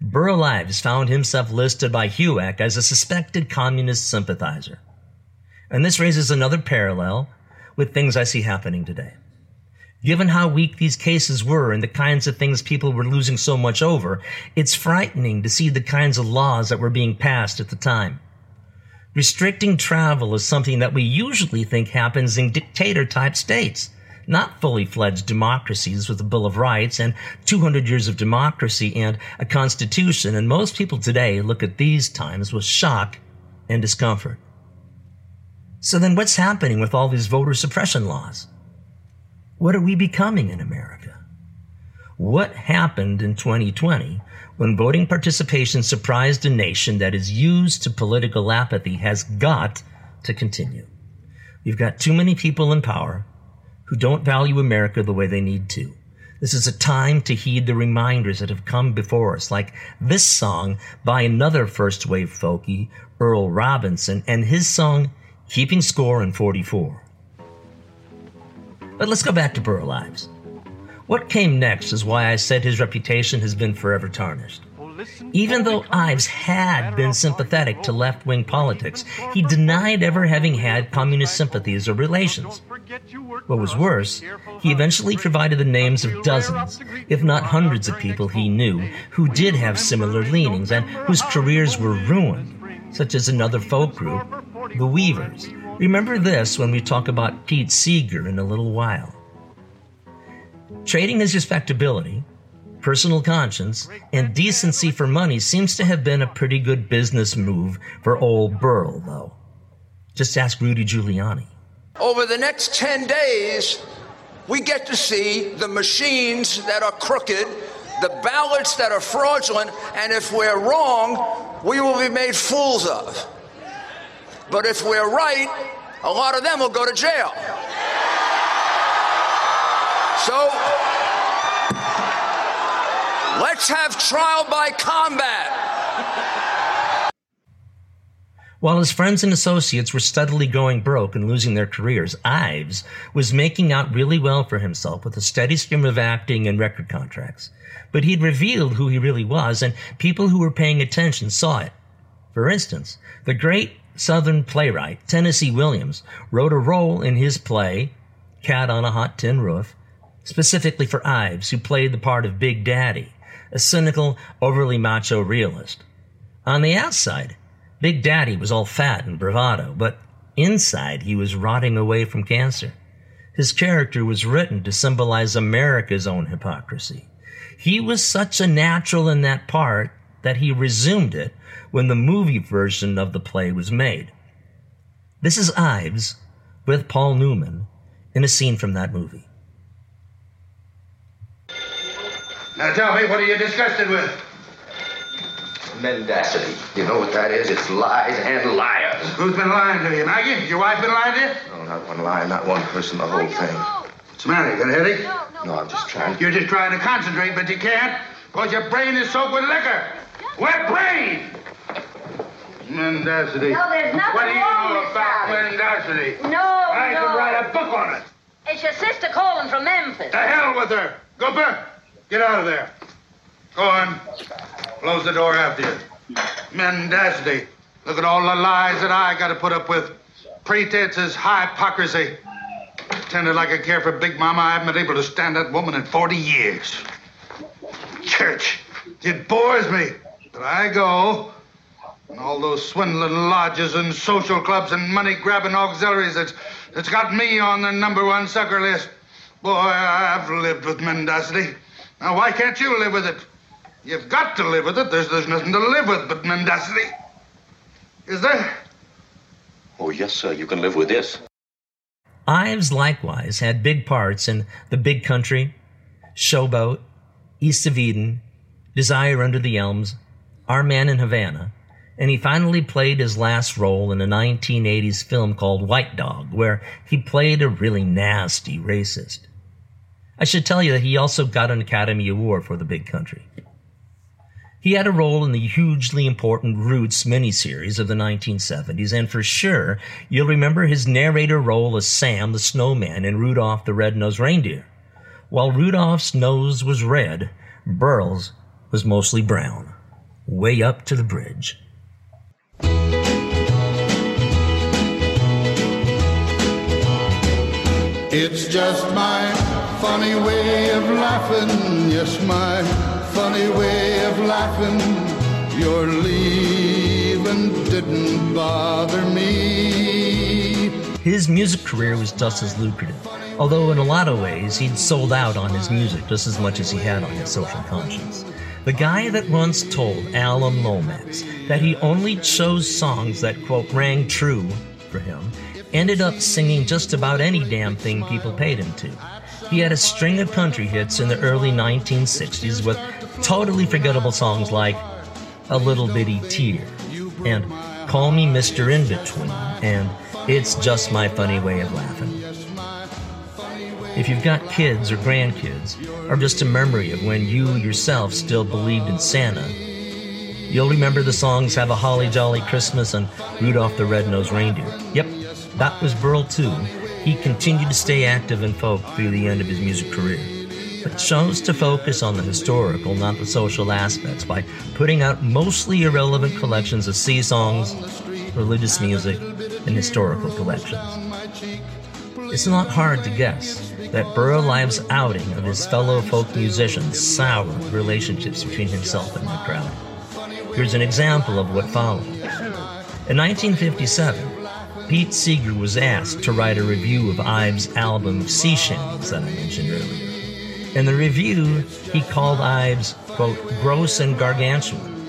Burl Ives found himself listed by HUAC as a suspected communist sympathizer. And this raises another parallel with things I see happening today. Given how weak these cases were and the kinds of things people were losing so much over, it's frightening to see the kinds of laws that were being passed at the time. Restricting travel is something that we usually think happens in dictator type states, not fully fledged democracies with a Bill of Rights and 200 years of democracy and a constitution. And most people today look at these times with shock and discomfort. So then what's happening with all these voter suppression laws? What are we becoming in America? What happened in 2020 when voting participation surprised a nation that is used to political apathy has got to continue. We've got too many people in power who don't value America the way they need to. This is a time to heed the reminders that have come before us, like this song by another first wave folkie, Earl Robinson, and his song, Keeping Score in 44. But let's go back to Burl Ives. What came next is why I said his reputation has been forever tarnished. Even though Ives had been sympathetic to left wing politics, he denied ever having had communist sympathies or relations. What was worse, he eventually provided the names of dozens, if not hundreds of people he knew who did have similar leanings and whose careers were ruined, such as another folk group, the Weavers. Remember this when we talk about Pete Seeger in a little while. Trading his respectability, personal conscience, and decency for money seems to have been a pretty good business move for old Burl, though. Just ask Rudy Giuliani. Over the next 10 days, we get to see the machines that are crooked, the ballots that are fraudulent, and if we're wrong, we will be made fools of. But if we're right, a lot of them will go to jail. So, let's have trial by combat. While his friends and associates were steadily going broke and losing their careers, Ives was making out really well for himself with a steady stream of acting and record contracts. But he'd revealed who he really was, and people who were paying attention saw it. For instance, the great Southern playwright Tennessee Williams wrote a role in his play, Cat on a Hot Tin Roof, specifically for Ives, who played the part of Big Daddy, a cynical, overly macho realist. On the outside, Big Daddy was all fat and bravado, but inside he was rotting away from cancer. His character was written to symbolize America's own hypocrisy. He was such a natural in that part that he resumed it when the movie version of the play was made. This is Ives with Paul Newman in a scene from that movie. Now tell me, what are you disgusted with? Mendacity. You know what that is? It's lies and liars. Who's been lying to you, Maggie? Your wife been lying to you? No, not one lie, not one person, the whole thing. What's the matter? You got a headache? No, I'm just trying. You're just trying to concentrate, but you can't, because your brain is soaked with liquor. Wet brain! Mendacity. No, there's nothing What do you wrong know about Sally. mendacity? No, I no. could write a book on it. It's your sister calling from Memphis. To hell with her. Go back. Get out of there. Go on. Close the door after you. Mendacity. Look at all the lies that I got to put up with. Pretenses, hypocrisy. Pretended like I care for Big Mama. I haven't been able to stand that woman in 40 years. Church. It bores me. But I go. And all those swindling lodges and social clubs and money grabbing auxiliaries that's, that's got me on the number one sucker list. Boy, I've lived with mendacity. Now, why can't you live with it? You've got to live with it. There's, there's nothing to live with but mendacity. Is there? Oh, yes, sir. You can live with this. Ives likewise had big parts in The Big Country, Showboat, East of Eden, Desire Under the Elms, Our Man in Havana, and he finally played his last role in a 1980s film called White Dog, where he played a really nasty racist. I should tell you that he also got an Academy Award for The Big Country. He had a role in the hugely important Roots miniseries of the 1970s, and for sure, you'll remember his narrator role as Sam the Snowman in Rudolph the Red-Nosed Reindeer. While Rudolph's nose was red, Burl's was mostly brown, way up to the bridge. It's just my funny way of laughing. Yes, my funny way of laughing. Your leaving didn't bother me. His music career was just as lucrative, although in a lot of ways he'd sold out on his music just as much as he had on his social conscience. The guy that once told Alan Lomax that he only chose songs that, quote, rang true for him ended up singing just about any damn thing people paid him to. He had a string of country hits in the early 1960s with totally forgettable songs like A Little Bitty Tear and Call Me Mr. In Between and It's Just My Funny Way of Laughing. if you've got kids or grandkids, or just a memory of when you yourself still believed in Santa, you'll remember the songs Have a Holly Jolly Christmas and Rudolph the Red-Nosed Reindeer. Yep, that was Burl too. He continued to stay active in folk through the end of his music career, but chose to focus on the historical, not the social aspects, by putting out mostly irrelevant collections of sea songs, religious music, and historical collections. It's not hard to guess that Burl outing of his fellow folk musicians soured relationships between himself and the crowd. Here's an example of what followed. In 1957, Pete Seeger was asked to write a review of Ives' album Sea Shanties that I mentioned earlier. In the review, he called Ives, quote, gross and gargantuan.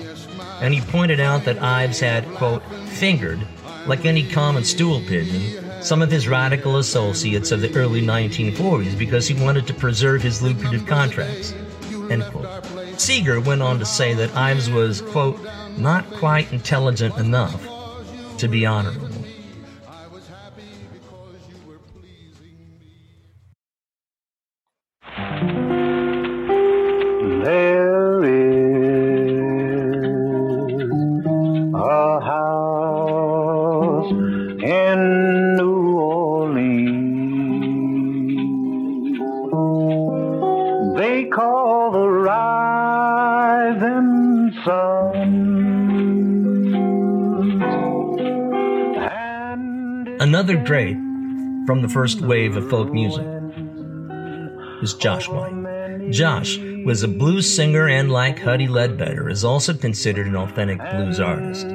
And he pointed out that Ives had, quote, fingered, like any common stool pigeon, some of his radical associates of the early 1940s because he wanted to preserve his lucrative contracts. End quote. Seeger went on to say that Ives was, quote, not quite intelligent enough to be honorable. Great from the first wave of folk music is Josh White. Josh was a blues singer and, like Huddie Ledbetter, is also considered an authentic blues artist.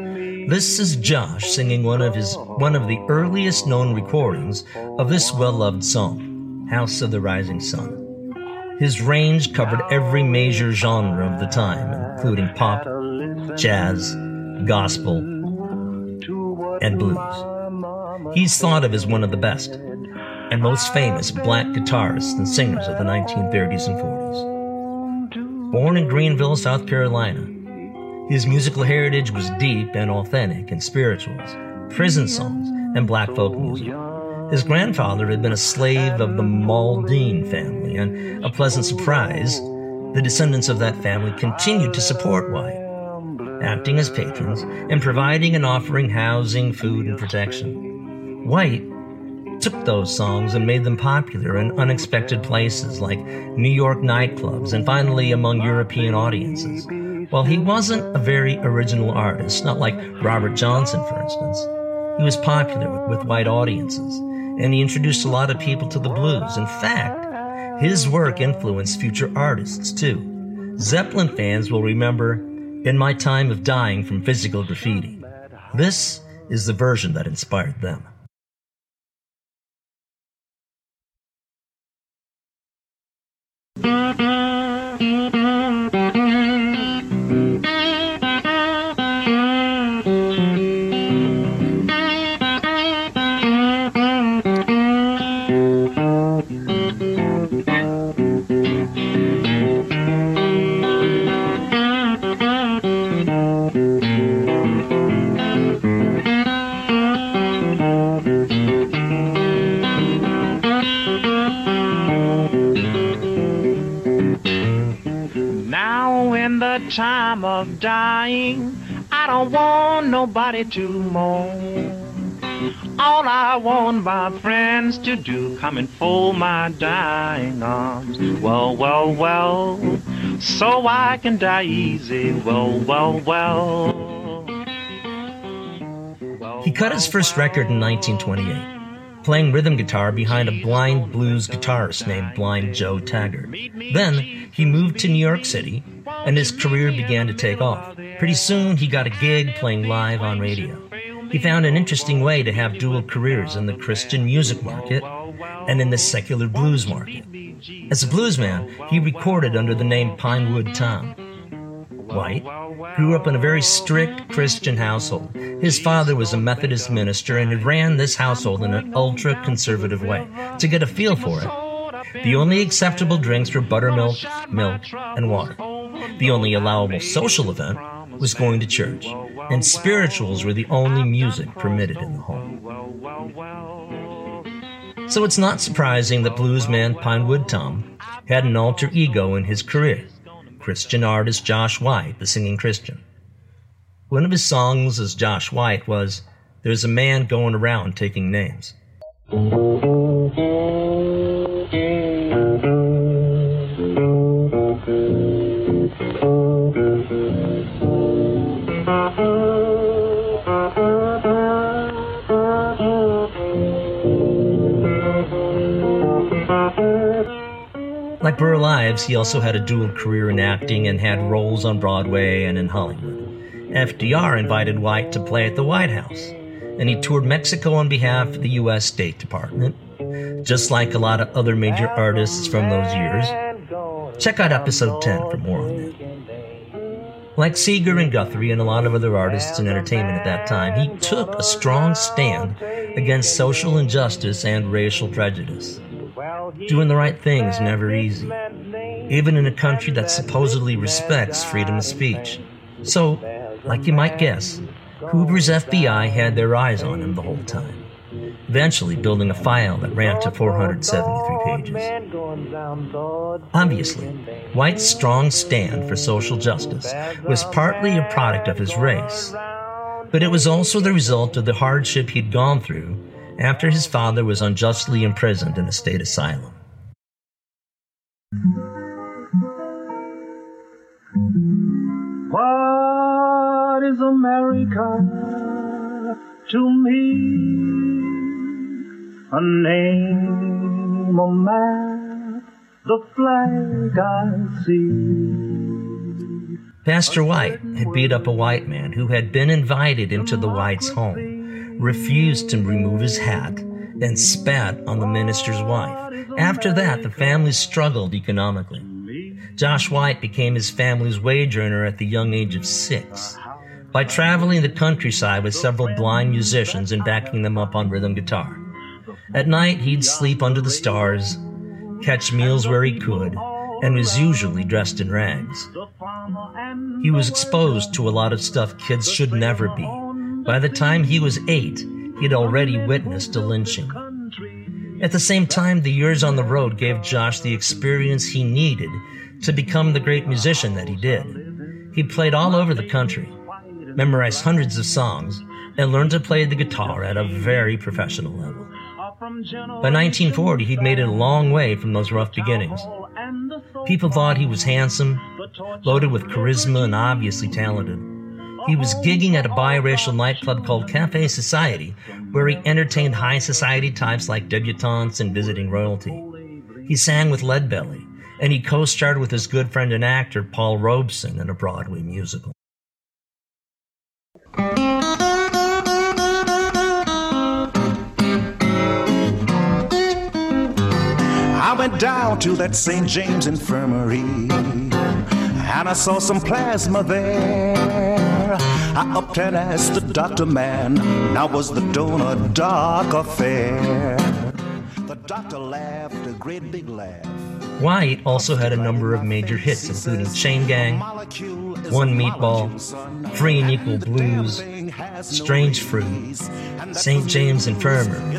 This is Josh singing one of his one of the earliest known recordings of this well-loved song, House of the Rising Sun. His range covered every major genre of the time, including pop, jazz, gospel, and blues. He's thought of as one of the best and most famous black guitarists and singers of the 1930s and 40s. Born in Greenville, South Carolina, his musical heritage was deep and authentic in spirituals, prison songs, and black folk music. His grandfather had been a slave of the Mauldin family, and a pleasant surprise, the descendants of that family continued to support White, acting as patrons and providing and offering housing, food, and protection. White took those songs and made them popular in unexpected places like New York nightclubs and finally among European audiences. While he wasn't a very original artist, not like Robert Johnson, for instance, he was popular with, white audiences, and he introduced a lot of people to the blues. In fact, his work influenced future artists too. Zeppelin fans will remember In My Time of Dying from Physical Graffiti. This is the version that inspired them. Now of dying, I don't want nobody to mourn. All I want my friends to do, come and fold my dying arms. Well, well, well, so I can die easy. Well, well, well. He cut his first record in 1928 playing rhythm guitar behind a blind blues guitarist named Blind Joe Taggart. Then he moved to New York City, and his career began to take off. Pretty soon, he got a gig playing live on radio. He found an interesting way to have dual careers in the Christian music market and in the secular blues market. As a bluesman, he recorded under the name Pinewood Tom. White grew up in a very strict Christian household. His father was a Methodist minister and ran this household in an ultra conservative way. To get a feel for it, the only acceptable drinks were buttermilk, milk, and water. The only allowable social event was going to church, and spirituals were the only music permitted in the home. So it's not surprising that bluesman Pinewood Tom had an alter ego in his career, Christian artist Josh White, the singing Christian. One of his songs as Josh White was There's a Man Going Around Taking Names. Like Burl Ives, he also had a dual career in acting and had roles on Broadway and in Hollywood. FDR invited White to play at the White House, and he toured Mexico on behalf of the U.S. State Department, just like a lot of other major artists from those years. Check out episode 10 for more on that. Like Seeger and Guthrie and a lot of other artists in entertainment at that time, he took a strong stand against social injustice and racial prejudice. Doing the right thing is never easy, even in a country that supposedly respects freedom of speech. So, like you might guess, Hoover's FBI had their eyes on him the whole time, eventually building a file that ran to 473 pages. Obviously, White's strong stand for social justice was partly a product of his race, but it was also the result of the hardship he'd gone through after his father was unjustly imprisoned in a state asylum. What is America to me? A name, a map, the flag I see. Pastor White had beat up a white man who had been invited into the White's home, refused to remove his hat, and spat on the minister's wife. After that, the family struggled economically. Josh White became his family's wage earner at the young age of six by traveling the countryside with several blind musicians and backing them up on rhythm guitar. At night, he'd sleep under the stars, catch meals where he could, and was usually dressed in rags. He was exposed to a lot of stuff kids should never be. By the time he was eight, he'd already witnessed a lynching. At the same time, the years on the road gave Josh the experience he needed to become the great musician that he did. He played all over the country, memorized hundreds of songs, and learned to play the guitar at a very professional level. By 1940, he'd made it a long way from those rough beginnings. People thought he was handsome, loaded with charisma, and obviously talented. He was gigging at a biracial nightclub called Cafe Society, where he entertained high society types like debutantes and visiting royalty. He sang with Leadbelly, and he co starred with his good friend and actor Paul Robeson in a Broadway musical. I went down to that St. James Infirmary and I saw some plasma there. I upped and asked the doctor man, now was the donor dark affair? The doctor laughed a great big laugh. White also had a number of major hits, including Chain Gang, One Meatball, Free and Equal Blues, Strange Fruit, St. James Infirmary,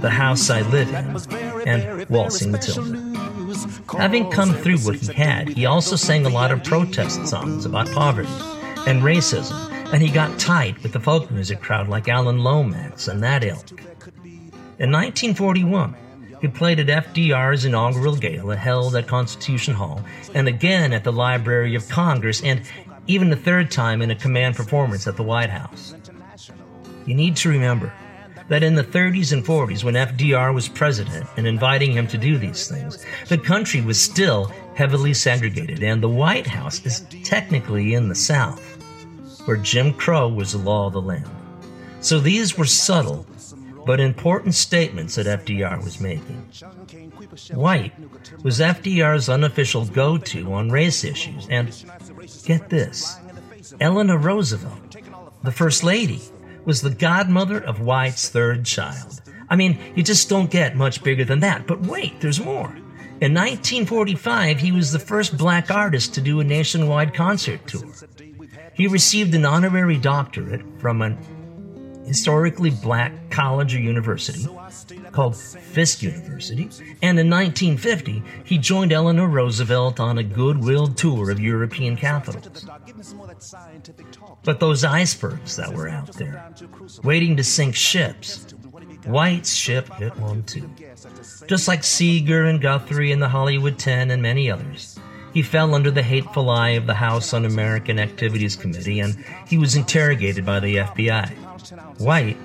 The House I Live In, and Waltzing Matilda. Having come through what he had, he also sang a lot of protest songs about poverty and racism, and he got tight with the folk music crowd like Alan Lomax and that ilk. In 1941, he played at FDR's inaugural gala held at Constitution Hall, and again at the Library of Congress, and even a third time in a command performance at the White House. You need to remember that in the 30s and 40s, when FDR was president and inviting him to do these things, the country was still heavily segregated, and the White House is technically in the South, where Jim Crow was the law of the land. So these were subtle but important statements that FDR was making. White was FDR's unofficial go to on race issues, and get this Eleanor Roosevelt, the First Lady, was the godmother of White's third child. I mean, you just don't get much bigger than that. But wait, there's more. In 1945, he was the first black artist to do a nationwide concert tour. He received an honorary doctorate from an historically black college or university called Fisk University, and in 1950 he joined Eleanor Roosevelt on a goodwill tour of European capitals. But those icebergs that were out there, waiting to sink ships, White's ship hit one too. Just like Seeger and Guthrie and the Hollywood Ten and many others, he fell under the hateful eye of the House Un American Activities Committee and he was interrogated by the FBI. White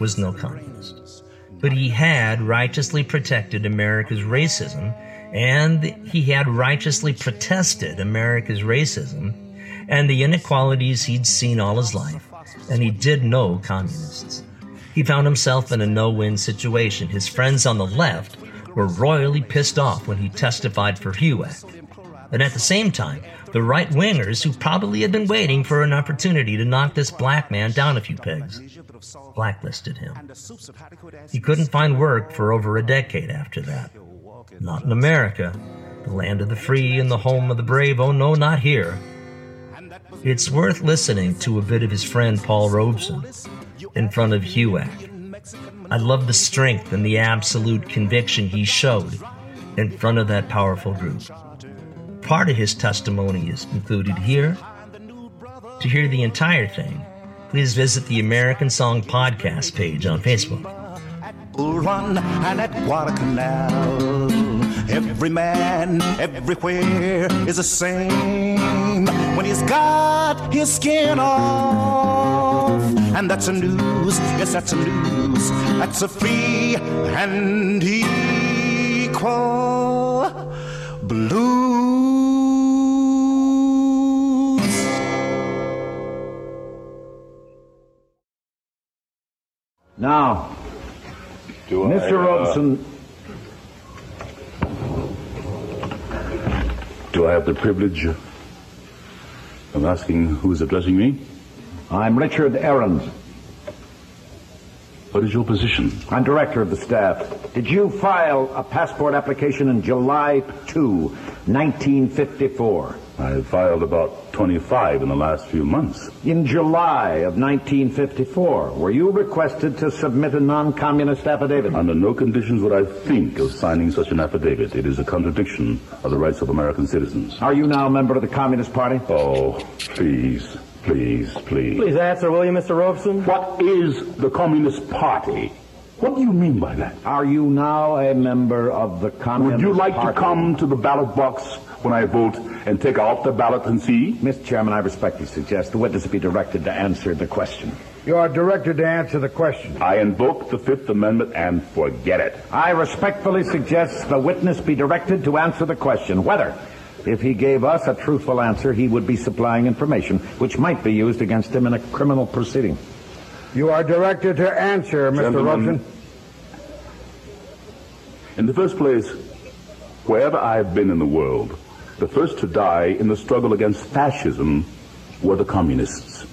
was no communist, but he had righteously protected America's racism and he had righteously protested America's racism and the inequalities he'd seen all his life, and he did know communists. He found himself in a no win situation. His friends on the left were royally pissed off when he testified for HUAC. And at the same time, the right wingers, who probably had been waiting for an opportunity to knock this black man down a few pegs, blacklisted him. He couldn't find work for over a decade after that. Not in America, the land of the free and the home of the brave. Oh, no, not here. It's worth listening to a bit of his friend Paul Robeson in front of HUAC. I love the strength and the absolute conviction he showed in front of that powerful group. Part of his testimony is included here. To hear the entire thing, please visit the American Song Podcast page on Facebook. Bull Run and at Guadalcanal. Every man, everywhere is the same when he's got his skin off. And that's a news, yes, that's a news. That's a free and equal blues. Now, Do I, Mr. uh, Robeson, Do I have the privilege of asking who is addressing me? I'm Richard Arens. What is your position? I'm director of the staff. Did you file a passport application in July 2, 1954? I filed about 25 in the last few months. In July of 1954, were you requested to submit a non-communist affidavit? Under no conditions would I think of signing such an affidavit. It is a contradiction of the rights of American citizens. Are you now a member of the Communist Party? Oh, please, please, please. Please answer, will you, Mr. Robeson? What is the Communist Party? What do you mean by that? Are you now a member of the Communist Party? Would you like Party? to come to the ballot box when I vote and take off the ballot and see? Mr. Chairman, I respectfully suggest the witness be directed to answer the question. You are directed to answer the question. I invoke the Fifth Amendment and forget it. I respectfully suggest the witness be directed to answer the question whether, if he gave us a truthful answer, he would be supplying information which might be used against him in a criminal proceeding. You are directed to answer, Mr. Gentlemen. In the first place, wherever I have been in the world, the first to die in the struggle against fascism were the communists.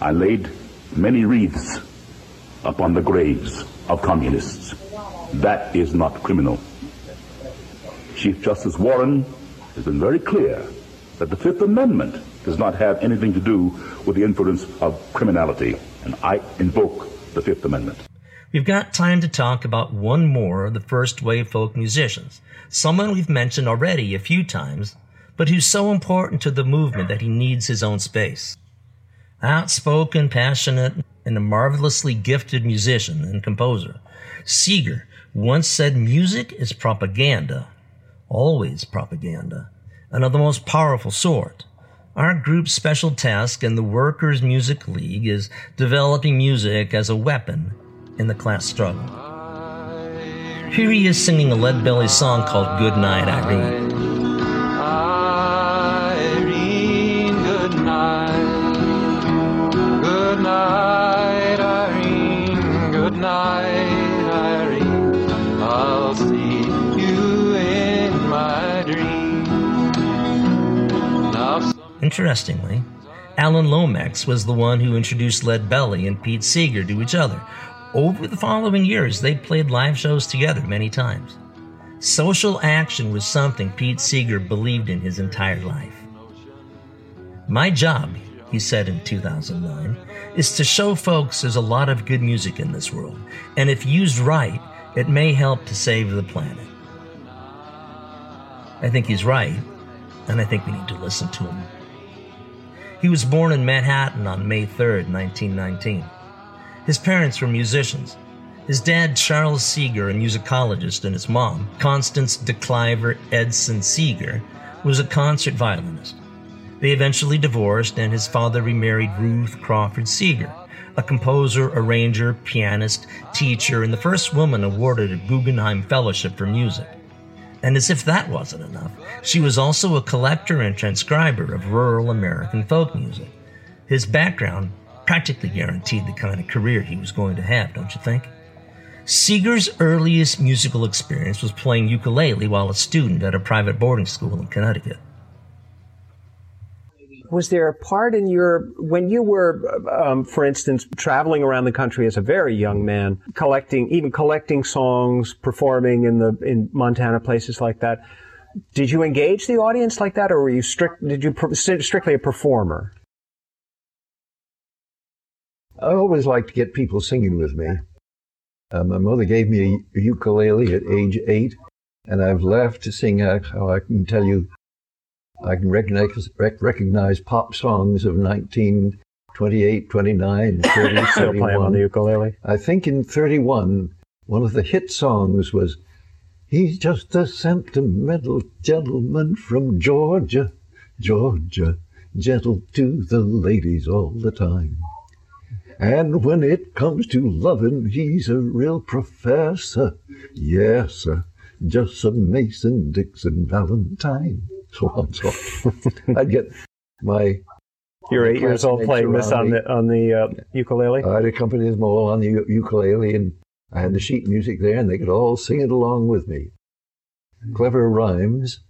I laid many wreaths upon the graves of communists. That is not criminal. Chief Justice Warren has been very clear that the Fifth Amendment does not have anything to do with the influence of criminality, and I invoke the Fifth Amendment. We've got time to talk about one more of the first wave folk musicians, someone we've mentioned already a few times, but who's so important to the movement that he needs his own space. Outspoken, passionate, and a marvelously gifted musician and composer, Seeger once said music is propaganda, always propaganda, and of the most powerful sort. Our group's special task in the Workers' Music League is developing music as a weapon in the class struggle. Here he is singing a Lead Belly song called Good Night, Irene. Irene, good night. Good night, Irene. Good night, Irene. I'll see you in my dream. Now, Interestingly, Alan Lomax was the one who introduced Lead Belly and Pete Seeger to each other. Over the following years, they played live shows together many times. Social action was something Pete Seeger believed in his entire life. My job, he said in 2009, is to show folks there's a lot of good music in this world, and if used right, it may help to save the planet. I think he's right, and I think we need to listen to him. He was born in Manhattan on May 3rd, 1919. His parents were musicians. His dad, Charles Seeger, a musicologist, and his mom, Constance de Clyver Edson Seeger, was a concert violinist. They eventually divorced, and his father remarried Ruth Crawford Seeger, a composer, arranger, pianist, teacher, and the first woman awarded a Guggenheim Fellowship for Music. And as if that wasn't enough, she was also a collector and transcriber of rural American folk music. His background practically guaranteed the kind of career he was going to have, don't you think? Seeger's earliest musical experience was playing ukulele while a student at a private boarding school in Connecticut was there a part in your when you were um, for instance traveling around the country as a very young man collecting even collecting songs performing in the in montana places like that did you engage the audience like that or were you strict did you strictly a performer i always like to get people singing with me uh, my mother gave me a ukulele at age eight and i've laughed to sing how i can tell you I can recognize, recognize pop songs of 1928, 29, *laughs* 30, Still playing on the ukulele? I think in 31, one of the hit songs was He's just a sentimental gentleman from Georgia, Georgia, gentle to the ladies all the time. And when it comes to loving, he's a real professor. Yes, sir, just a Mason Dixon Valentine so on so on. *laughs* I'd get my. You're eight years old playing this on the on the uh, ukulele. I'd accompany them all on the u- ukulele, and I had the sheet music there, and they could all sing it along with me. Clever rhymes,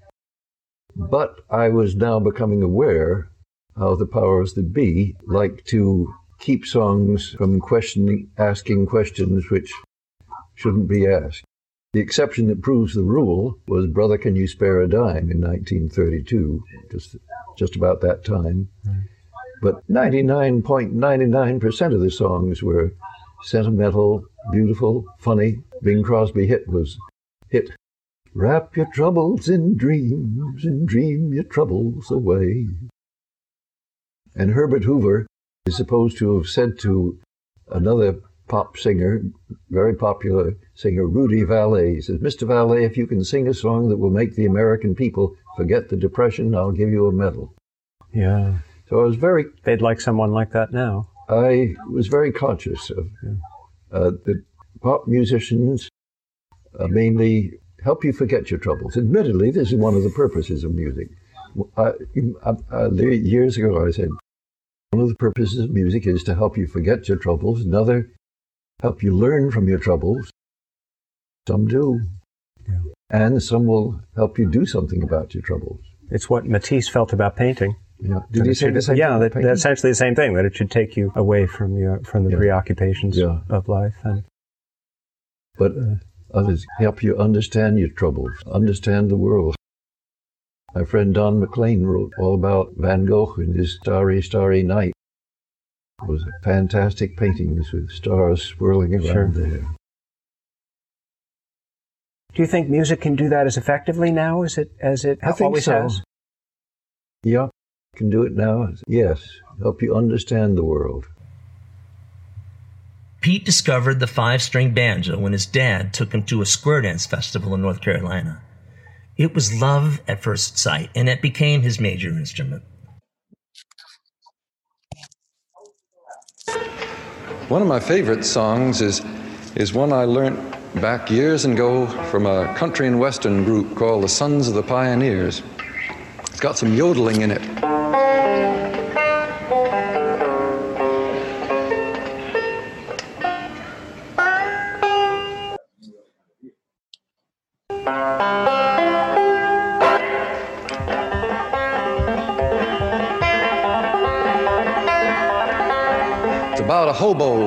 but I was now becoming aware how the powers that be like to keep songs from questioning, asking questions which shouldn't be asked. The exception that proves the rule was Brother Can You Spare a Dime in 1932, just, just about that time. But 99.99% of the songs were sentimental, beautiful, funny. Bing Crosby hit was hit. Wrap your troubles in dreams and dream your troubles away. And Herbert Hoover is supposed to have said to another pop singer, very popular singer, Rudy Vallee. He says, Mr. Vallee, if you can sing a song that will make the American people forget the Depression, I'll give you a medal. Yeah. So I was very. They'd like someone like that now. I was very conscious of uh, that pop musicians uh, mainly help you forget your troubles. Admittedly, this is one of the purposes of music. I, I, I, years ago, I said, one of the purposes of music is to help you forget your troubles. Another help you learn from your troubles. Some do. Yeah. And some will help you do something about your troubles. It's what Matisse felt about painting. Yeah. Did he say the same Yeah, that, that's essentially the same thing, that it should take you away from your from the yeah. preoccupations yeah. of life. And But uh, others help you understand your troubles, understand the world. My friend Don McLean wrote all about Van Gogh and his Starry, Starry Night. It was a fantastic paintings with stars swirling around sure. there. Do you think music can do that as effectively now as it as it I always so. has? Yeah, can do it now. Yes, help you understand the world. Pete discovered the five-string banjo when his dad took him to a square dance festival in North Carolina. It was love at first sight, and it became his major instrument. One of my favorite songs is, is one I learned back years ago from a country and western group called the Sons of the Pioneers. It's got some yodeling in it.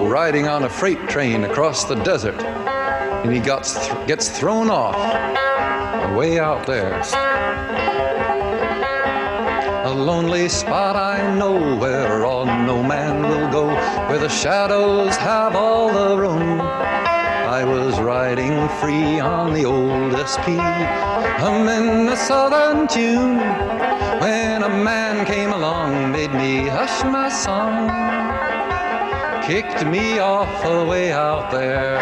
Riding on a freight train across the desert, and he th- gets thrown off way out there. A lonely spot I know where on no man will go, where the shadows have all the room. I was riding free on the old SP, humming a southern tune, when a man came along, made me hush my song, kicked me off away out there.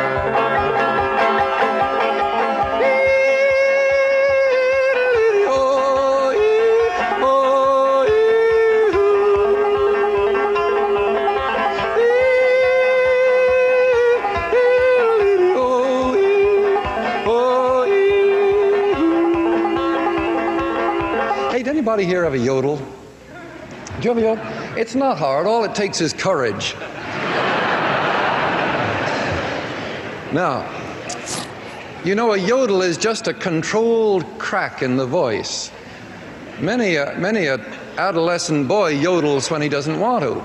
Anybody here have a yodel? Do you have a yodel? It's not hard. All it takes is courage. Now, you know, a yodel is just a controlled crack in the voice. Many a, many a adolescent boy yodels when he doesn't want to.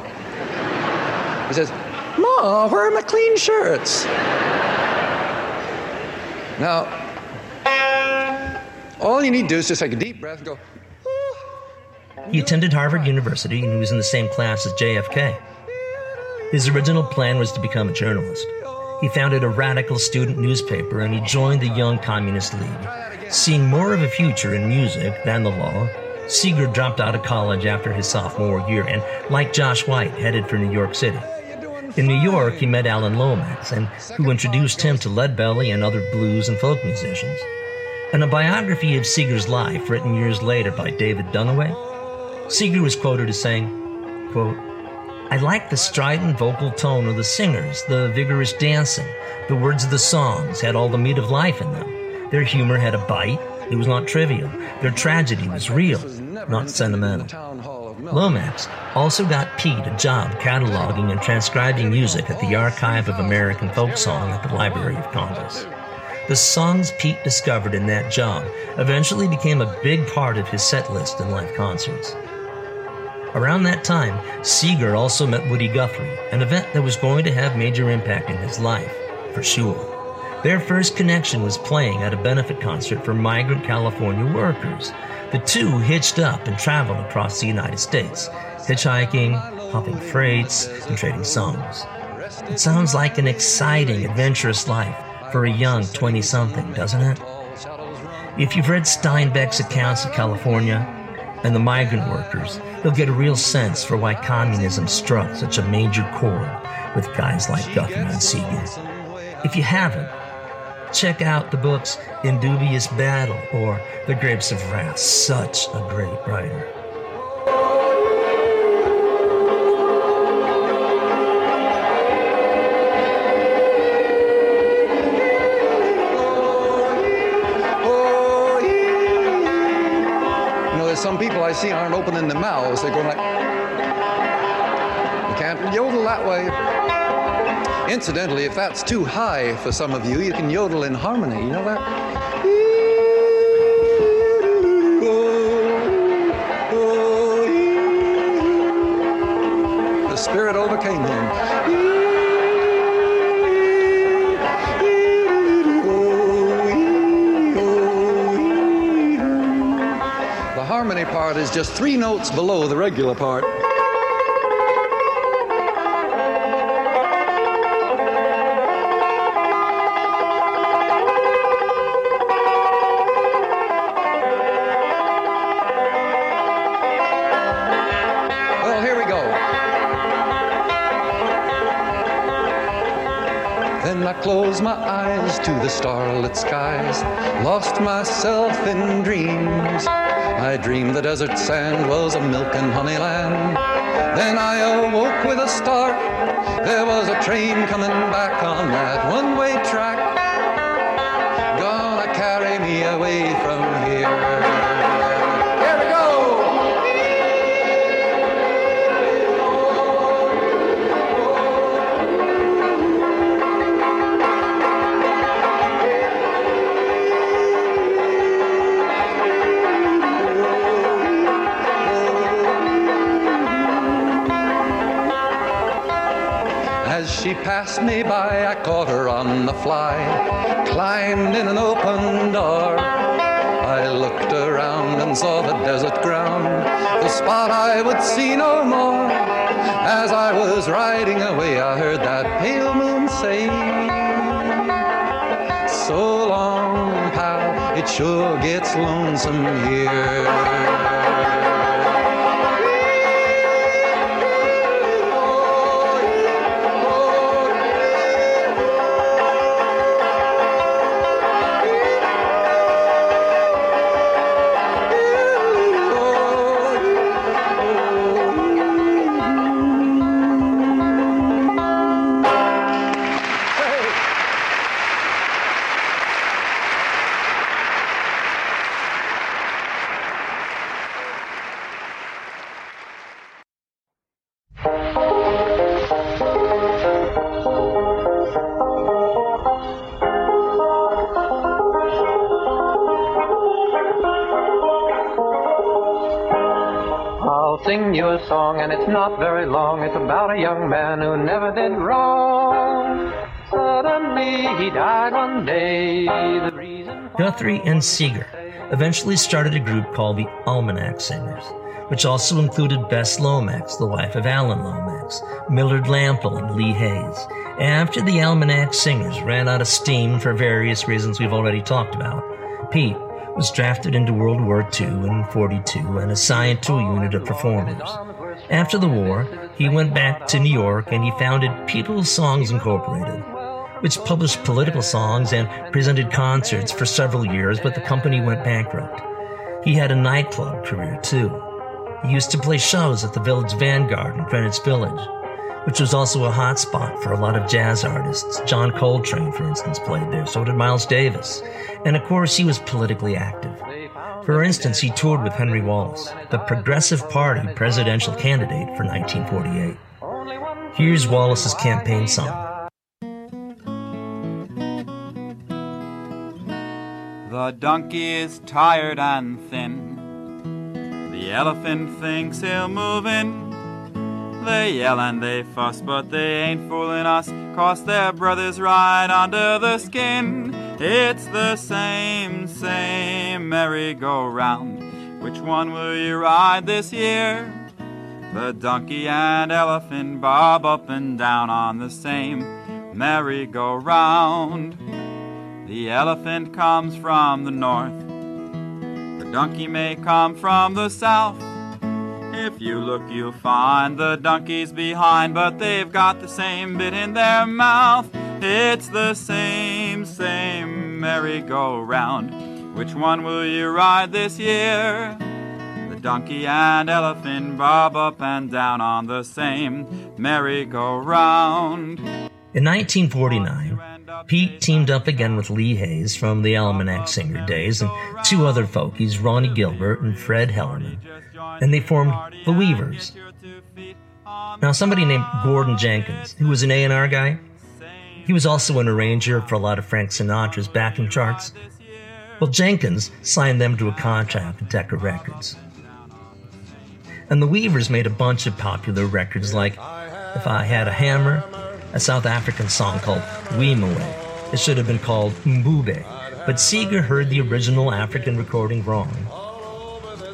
He says, Ma, where are my clean shirts? Now, all you need to do is just take a deep breath and go, He attended Harvard University and he was in the same class as JFK. His original plan was to become a journalist. He founded a radical student newspaper and he joined the Young Communist League. Seeing more of a future in music than the law, Seeger dropped out of college after his sophomore year and, like Josh White, headed for New York City. In New York, he met Alan Lomax, and who introduced him to Leadbelly and other blues and folk musicians. In a biography of Seeger's life written years later by David Dunaway, Seeger was quoted as saying, quote, I like the strident vocal tone of the singers, the vigorous dancing. The words of the songs had all the meat of life in them. Their humor had a bite. It was not trivial. Their tragedy was real, not sentimental. Lomax also got Pete a job cataloging and transcribing music at the Archive of American Folk Song at the Library of Congress. The songs Pete discovered in that job eventually became a big part of his set list in live concerts. Around that time, Seeger also met Woody Guthrie, an event that was going to have major impact in his life, for sure. Their first connection was playing at a benefit concert for migrant California workers. The two hitched up and traveled across the United States, hitchhiking, hopping freights, and trading songs. It sounds like an exciting, adventurous life for a young 20 something, doesn't it? If you've read Steinbeck's accounts of California and the migrant workers, you'll get a real sense for why communism struck such a major chord with guys like Guthrie and Seeger. If you haven't, check out the books In Dubious Battle or The Grapes of Wrath. Such a great writer. Some people I see aren't opening their mouths. They're going like, you can't yodel that way. Incidentally, if that's too high for some of you, you can yodel in harmony. You know that? The spirit overcame him. Part is just three notes below the regular part. Well, here we go. Then I closed my eyes to the starlit skies, lost myself in dreams. I dreamed the desert sand was a milk and honey land. Then I awoke with a start. There was a train coming back on that one way track. Gonna carry me away from she passed me by, I caught her on the fly, climbed in an open door. I looked around and saw the desert ground, the spot I would see no more. As I was riding away, I heard that pale moon say, So long, pal, it sure gets lonesome here. A song, and it's not very long. It's about a young man who never did wrong. Suddenly he died one day. The reason Guthrie and Seeger eventually started a group called the Almanac Singers, which also included Bess Lomax, the wife of Alan Lomax, Millard Lampell, and Lee Hays. After the Almanac Singers ran out of steam for various reasons we've already talked about, Pete was drafted into World War II in 42 and assigned to a unit of performers. After the war, he went back to New York and he founded People's Songs Incorporated, which published political songs and presented concerts for several years, but the company went bankrupt. He had a nightclub career too. He used to play shows at the Village Vanguard in Greenwich Village, which was also a hot spot for a lot of jazz artists. John Coltrane, for instance, played there, so did Miles Davis. And of course, he was politically active. For instance, he toured with Henry Wallace, the Progressive Party presidential candidate for 1948. Here's Wallace's campaign song. The donkey is tired and thin. The elephant thinks he'll move in. They yell and they fuss, but they ain't fooling us, cause their brothers ride under the skin. It's the same, same merry-go-round. Which one will you ride this year? The donkey and elephant bob up and down on the same merry-go-round. The elephant comes from the north. The donkey may come from the south. If you look, you'll find the donkey's behind, but they've got the same bit in their mouth. It's the same, same merry-go-round. Which one will you ride this year? The donkey and elephant bob up and down on the same merry-go-round. In 1949, Pete teamed up again with Lee Hays from the Almanac Singer days and two other folkies, Ronnie Gilbert and Fred Hellerman, and they formed the Weavers. Now, somebody named Gordon Jenkins, who was an A&R guy, he was also an arranger for a lot of Frank Sinatra's backing charts. Well, Jenkins signed them to a contract with Decca Records. And the Weavers made a bunch of popular records like If I Had a Hammer, a South African song called Wimoweh. It should have been called Mbube, but Seeger heard the original African recording wrong.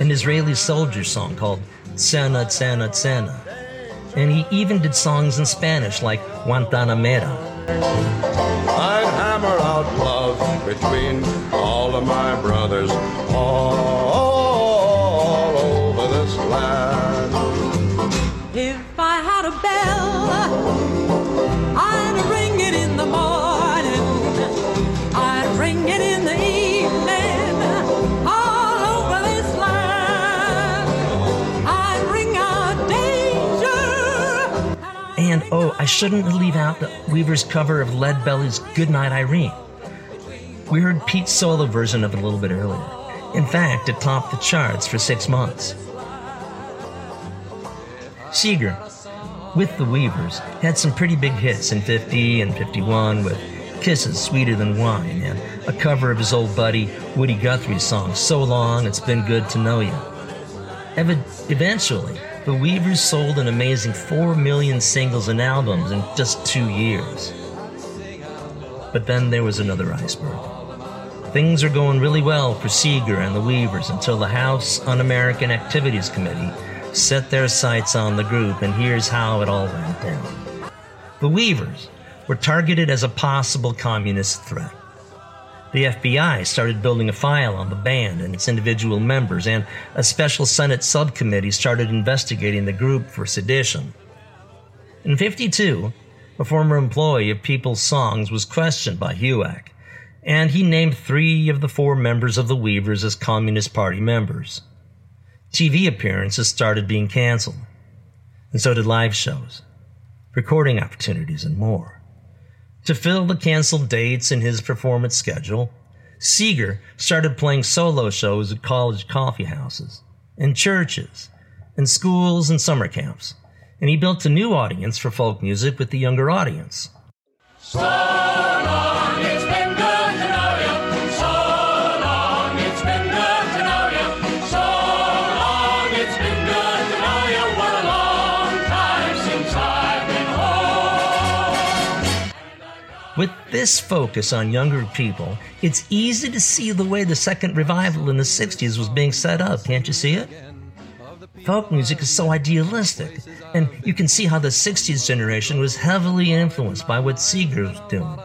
An Israeli soldier song called Tsena Tsena Tsena. And he even did songs in Spanish like Guantanamera. I'd hammer out love between all of my brothers all over this land. Oh, I shouldn't leave out the Weaver's cover of Lead Belly's Goodnight Irene. We heard Pete's solo version of it a little bit earlier. In fact, it topped the charts for six months. Seeger, with the Weavers, had some pretty big hits in 50 and 51 with Kisses Sweeter Than Wine and a cover of his old buddy Woody Guthrie's song So Long It's Been Good to Know You. Ev- eventually, the Weavers sold an amazing 4 million singles and albums in just two years. But then there was another iceberg. Things are going really well for Seeger and the Weavers until the House Un American Activities Committee set their sights on the group, and here's how it all went down. The Weavers were targeted as a possible communist threat. The FBI started building a file on the band and its individual members, and a special Senate subcommittee started investigating the group for sedition. In 52, a former employee of People's Songs was questioned by HUAC, and he named three of the four members of the Weavers as Communist Party members. TV appearances started being canceled, and so did live shows, recording opportunities, and more. To fill the canceled dates in his performance schedule, Seeger started playing solo shows at college coffee houses, in churches, in schools and summer camps, and he built a new audience for folk music with the younger audience. This focus on younger people, it's easy to see the way the second revival in the 60s was being set up. Can't you see it? Folk music is so idealistic, and you can see how the 60s generation was heavily influenced by what Seeger was doing.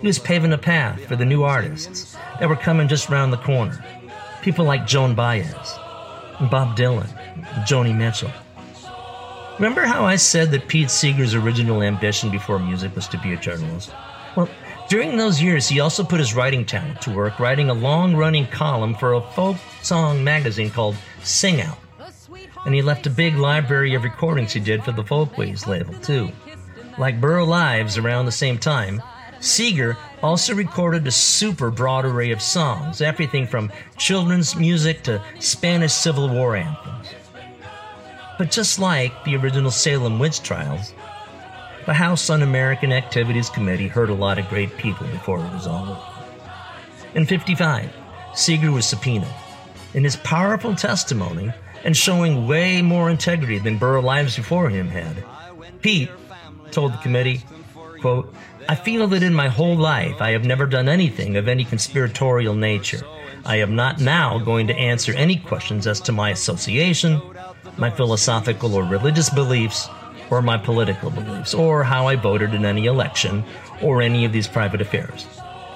He was paving a path for the new artists that were coming just around the corner. People like Joan Baez, Bob Dylan, Joni Mitchell. Remember how I said that Pete Seeger's original ambition before music was to be a journalist? Well, during those years, he also put his writing talent to work writing a long running column for a folk song magazine called Sing Out. And he left a big library of recordings he did for the Folkways label, too. Like Burl Ives around the same time, Seeger also recorded a super broad array of songs, everything from children's music to Spanish Civil War anthems. But just like the original Salem witch trials, the House Un American Activities Committee heard a lot of great people before it was all over. In 55, Seeger was subpoenaed. In his powerful testimony, and showing way more integrity than Burl Ives before him had, Pete told the committee, quote, I feel that in my whole life I have never done anything of any conspiratorial nature. I am not now going to answer any questions as to my association, my philosophical or religious beliefs, or my political beliefs, or how I voted in any election, or any of these private affairs.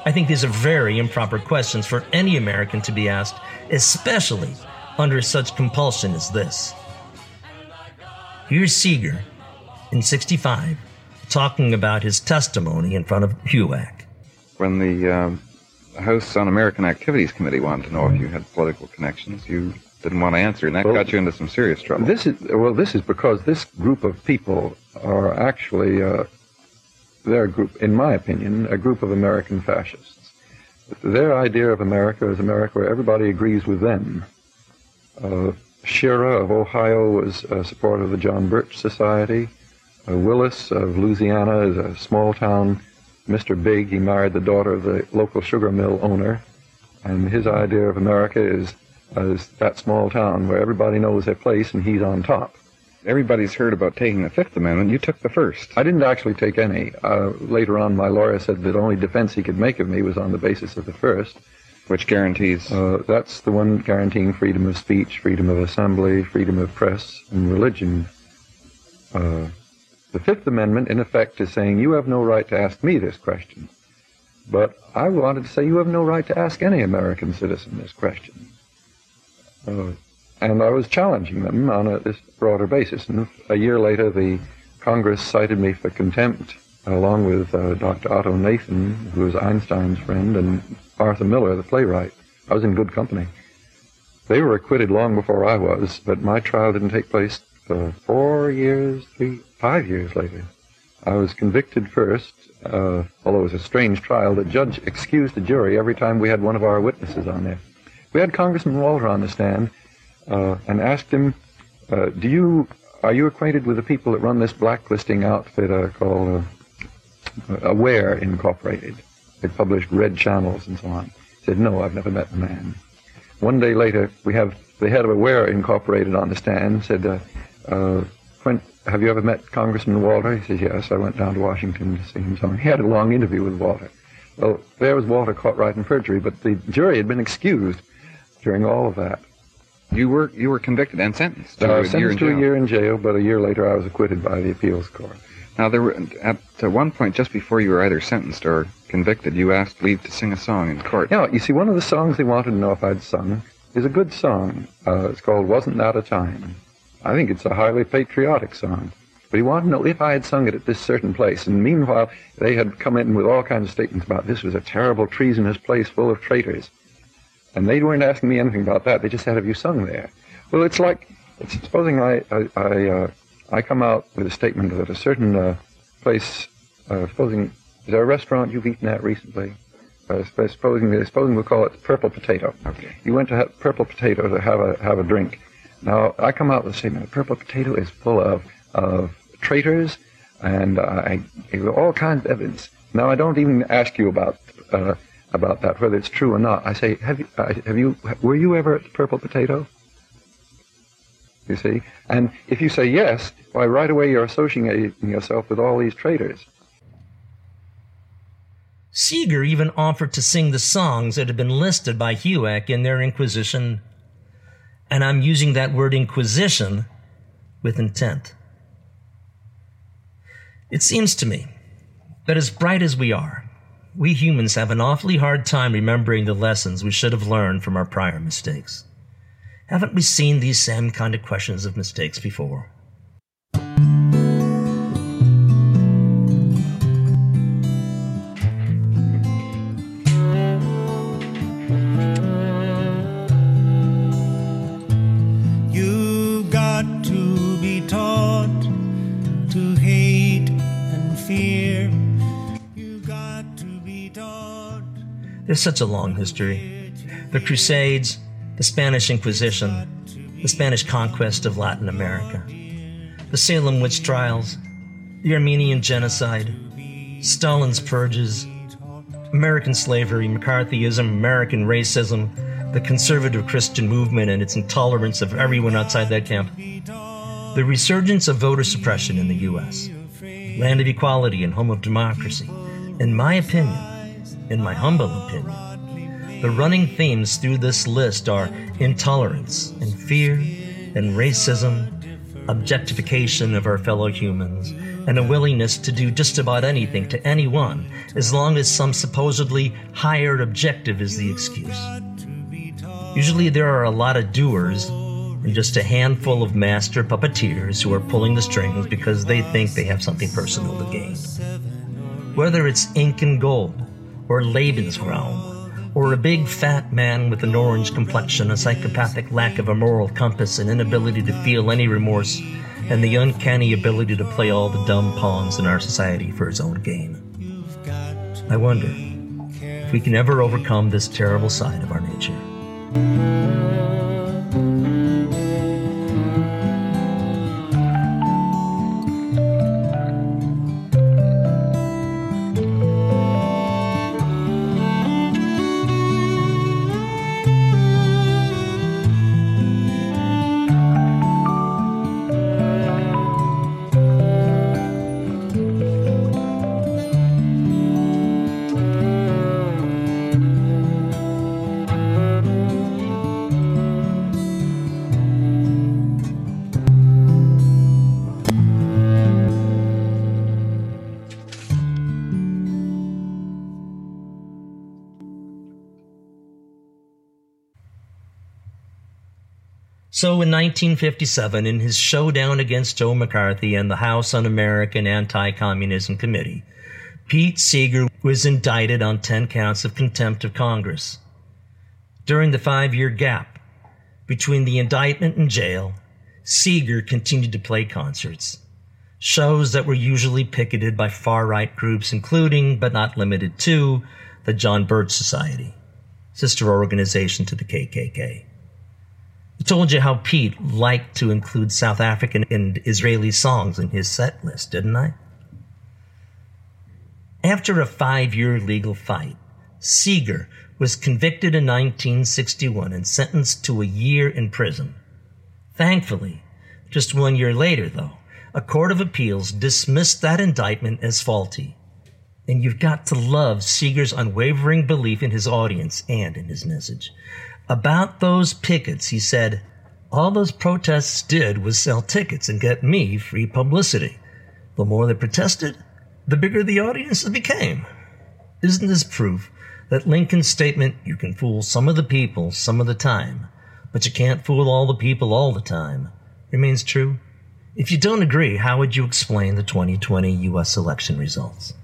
I think these are very improper questions for any American to be asked, especially under such compulsion as this. Here's Seeger in 65 talking about his testimony in front of HUAC. When the um, House Un American Activities Committee wanted to know if you had political connections, you didn't want to answer, and that Well, got you into some serious trouble. This is well. This is because this group of people are actually uh, they're a group, in my opinion, a group of American fascists. Their idea of America is America where everybody agrees with them. Uh, Scherer of Ohio was a supporter of the John Birch Society. Uh, Willis of Louisiana is a small town Mr. Big. He married the daughter of the local sugar mill owner, and his idea of America is is that small town where everybody knows their place and he's on top. Everybody's heard about taking the Fifth Amendment. You took the first. I didn't actually take any. Uh, later on, my lawyer said the only defense he could make of me was on the basis of the first. Which guarantees? Uh, that's the one guaranteeing freedom of speech, freedom of assembly, freedom of press, and religion. Uh, the Fifth Amendment, in effect, is saying you have no right to ask me this question. But I wanted to say you have no right to ask any American citizen this question. Uh, and I was challenging them on a, this broader basis. And a year later, the Congress cited me for contempt, along with uh, Dr. Otto Nathan, who was Einstein's friend, and Arthur Miller, the playwright. I was in good company. They were acquitted long before I was, but my trial didn't take place for four years, three, five years later. I was convicted first, uh, although it was a strange trial. The judge excused the jury every time we had one of our witnesses on there. We had Congressman Walter on the stand uh, and asked him, uh, "Do you are you acquainted with the people that run this blacklisting outfit uh, called uh, Aware Incorporated? They publish red channels and so on." He said, "No, I've never met the man." One day later, we have the head of Aware Incorporated on the stand. Said, uh, uh, "Quint, have you ever met Congressman Walter?" He says, "Yes, I went down to Washington to see him." So he had a long interview with Walter. Well, there was Walter caught right in perjury, but the jury had been excused during all of that. You were you were convicted and sentenced to Uh, a year in sentenced to jail. a year in jail, but a year later I was acquitted by the appeals court. Now there were at one point just before you were either sentenced or convicted, you asked leave to sing a song in court. Yeah, you see, one of the songs they wanted to know if I'd sung is a good song. Uh, it's called "Wasn't That a Time." I think it's a highly patriotic song. But he wanted to know if I had sung it at this certain place. And meanwhile, they had come in with all kinds of statements about this was a terrible, treasonous place full of traitors. And they weren't asking me anything about that. They just said, "Have you sung there?" Well, it's like, it's, supposing I I I, uh, I come out with a statement that a certain uh, place, uh, supposing is there a restaurant you've eaten at recently? Uh, supposing supposing we'll call it Purple Potato. Okay. You went to have Purple Potato to have a have a drink. Now I come out with a statement. Purple Potato is full of of traitors, and uh, I all kinds of evidence. Now I don't even ask you about uh, about that whether it's true or not. I say, have you uh, have you were you ever at the Purple Potato? You see, and if you say yes, why right away you're associating yourself with all these traitors. Seeger even offered to sing the songs that had been listed by HUAC in their Inquisition, and I'm using that word Inquisition with intent. It seems to me that as bright as we are, we humans have an awfully hard time remembering the lessons we should have learned from our prior mistakes. Haven't we seen these same kind of questions of mistakes before? There's such a long history. The Crusades, the Spanish Inquisition, the Spanish conquest of Latin America, the Salem witch trials, the Armenian genocide, Stalin's purges, American slavery, McCarthyism, American racism, the conservative Christian movement and its intolerance of everyone outside that camp, the resurgence of voter suppression in the U.S., land of equality and home of democracy. In my opinion, in my humble opinion, the running themes through this list are intolerance and fear and racism, objectification of our fellow humans, and a willingness to do just about anything to anyone as long as some supposedly higher objective is the excuse. Usually there are a lot of doers and just a handful of master puppeteers who are pulling the strings because they think they have something personal to gain. Whether it's Inca gold, or Lebensraum, or a big fat man with an orange complexion, a psychopathic lack of a moral compass, an inability to feel any remorse, and the uncanny ability to play all the dumb pawns in our society for his own gain. I wonder if we can ever overcome this terrible side of our nature. So in 1957, in his showdown against Joe McCarthy and the House Un American Anti Communism Committee, Pete Seeger was indicted on 10 counts of contempt of Congress. During the five year gap between the indictment and jail, Seeger continued to play concerts, shows that were usually picketed by far right groups, including, but not limited to, the John Birch Society, sister organization to the KKK. Told you how Pete liked to include South African and Israeli songs in his set list, didn't I? After a five year legal fight, Seeger was convicted in 1961 and sentenced to a year in prison. Thankfully, just one year later, though, a court of appeals dismissed that indictment as faulty. And you've got to love Seeger's unwavering belief in his audience and in his message. About those pickets, he said, All those protests did was sell tickets and get me free publicity. The more they protested, the bigger the audiences became. Isn't this proof that Lincoln's statement, you can fool some of the people some of the time, but you can't fool all the people all the time, remains true? If you don't agree, how would you explain the 2020 U.S. election results?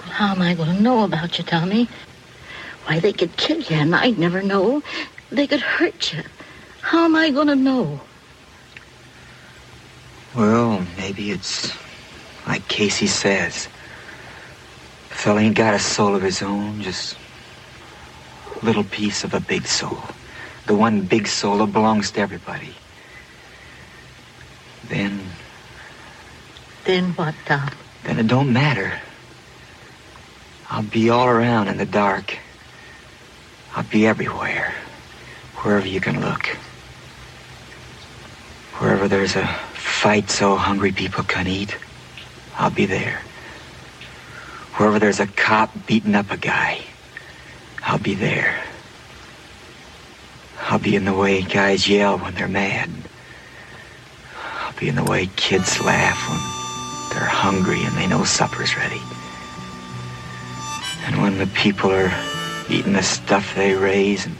How am I going to know about you, Tommy? Why, they could kill you, and I'd never know. They could hurt you. How am I going to know? Well, maybe it's like Casy says. The fella ain't got a soul of his own, just a little piece of a big soul. The one big soul that belongs to everybody. Then, Then what, Tom? then it don't matter. I'll be all around in the dark. I'll be everywhere, wherever you can look. Wherever there's a fight so hungry people can eat, I'll be there. Wherever there's a cop beating up a guy, I'll be there. I'll be in the way guys yell when they're mad. I'll be in the way kids laugh when they're hungry and they know supper's ready. And when the people are eating the stuff they raise and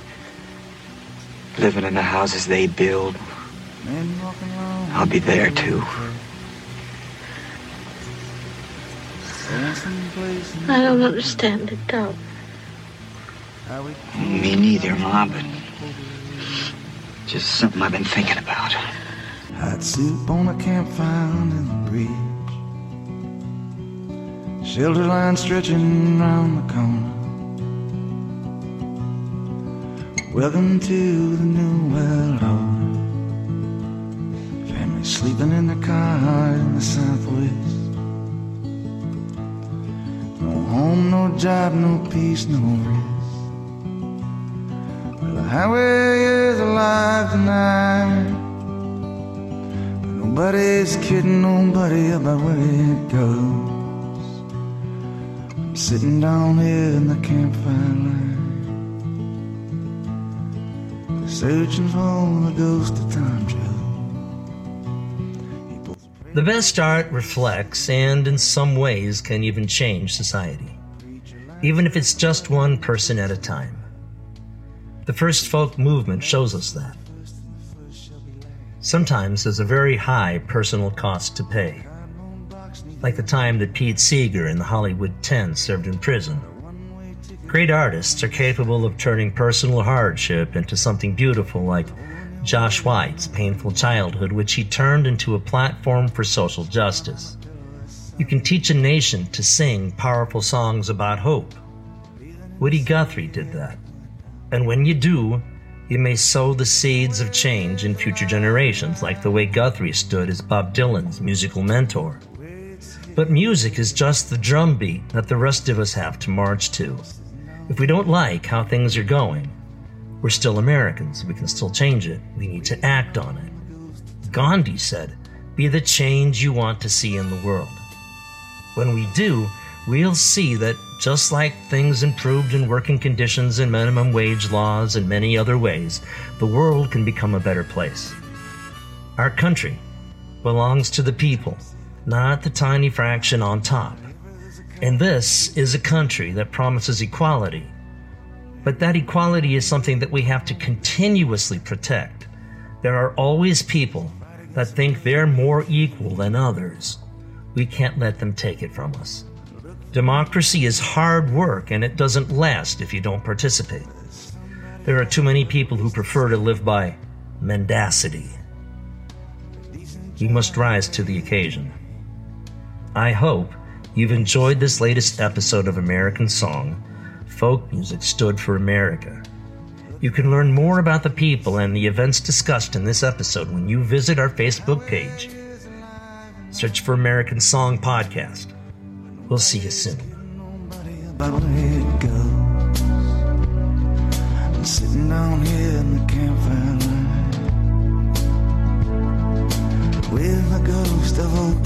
living in the houses they build, I'll be there too. I don't understand it, Tom. Me neither, Ma, but just something I've been thinking about. Hot soup on a campfire in the breeze. Shelter line stretching round the corner. Welcome to the new world order. Family sleeping in their car in the southwest. No home, no job, no peace, no rest. Well, the highway is alive tonight. But nobody's kidding nobody about where it goes. I'm sitting down here in the campfire light, searching for the ghost of Tom Joad. The best art reflects and, in some ways, can even change society, even if it's just one person at a time. The first folk movement shows us that. Sometimes there's a very high personal cost to pay, like the time that Pete Seeger in the Hollywood 10 served in prison. Great artists are capable of turning personal hardship into something beautiful, like Josh White's painful childhood, which he turned into a platform for social justice. You can teach a nation to sing powerful songs about hope. Woody Guthrie did that. And when you do, you may sow the seeds of change in future generations, like the way Guthrie stood as Bob Dylan's musical mentor. But music is just the drumbeat that the rest of us have to march to. If we don't like how things are going, we're still Americans. We can still change it. We need to act on it. Gandhi said, Be the change you want to see in the world. When we do, we'll see that just like things improved in working conditions and minimum wage laws and many other ways, the world can become a better place. Our country belongs to the people, not the tiny fraction on top. And this is a country that promises equality. But that equality is something that we have to continuously protect. There are always people that think they're more equal than others. We can't let them take it from us. Democracy is hard work and it doesn't last if you don't participate. There are too many people who prefer to live by mendacity. We must rise to the occasion. I hope you've enjoyed this latest episode of American Song. Folk music stood for America. You can learn more about the people and the events discussed in this episode when you visit our Facebook page. Search for American Song Podcast. We'll see you soon. with ghost of old.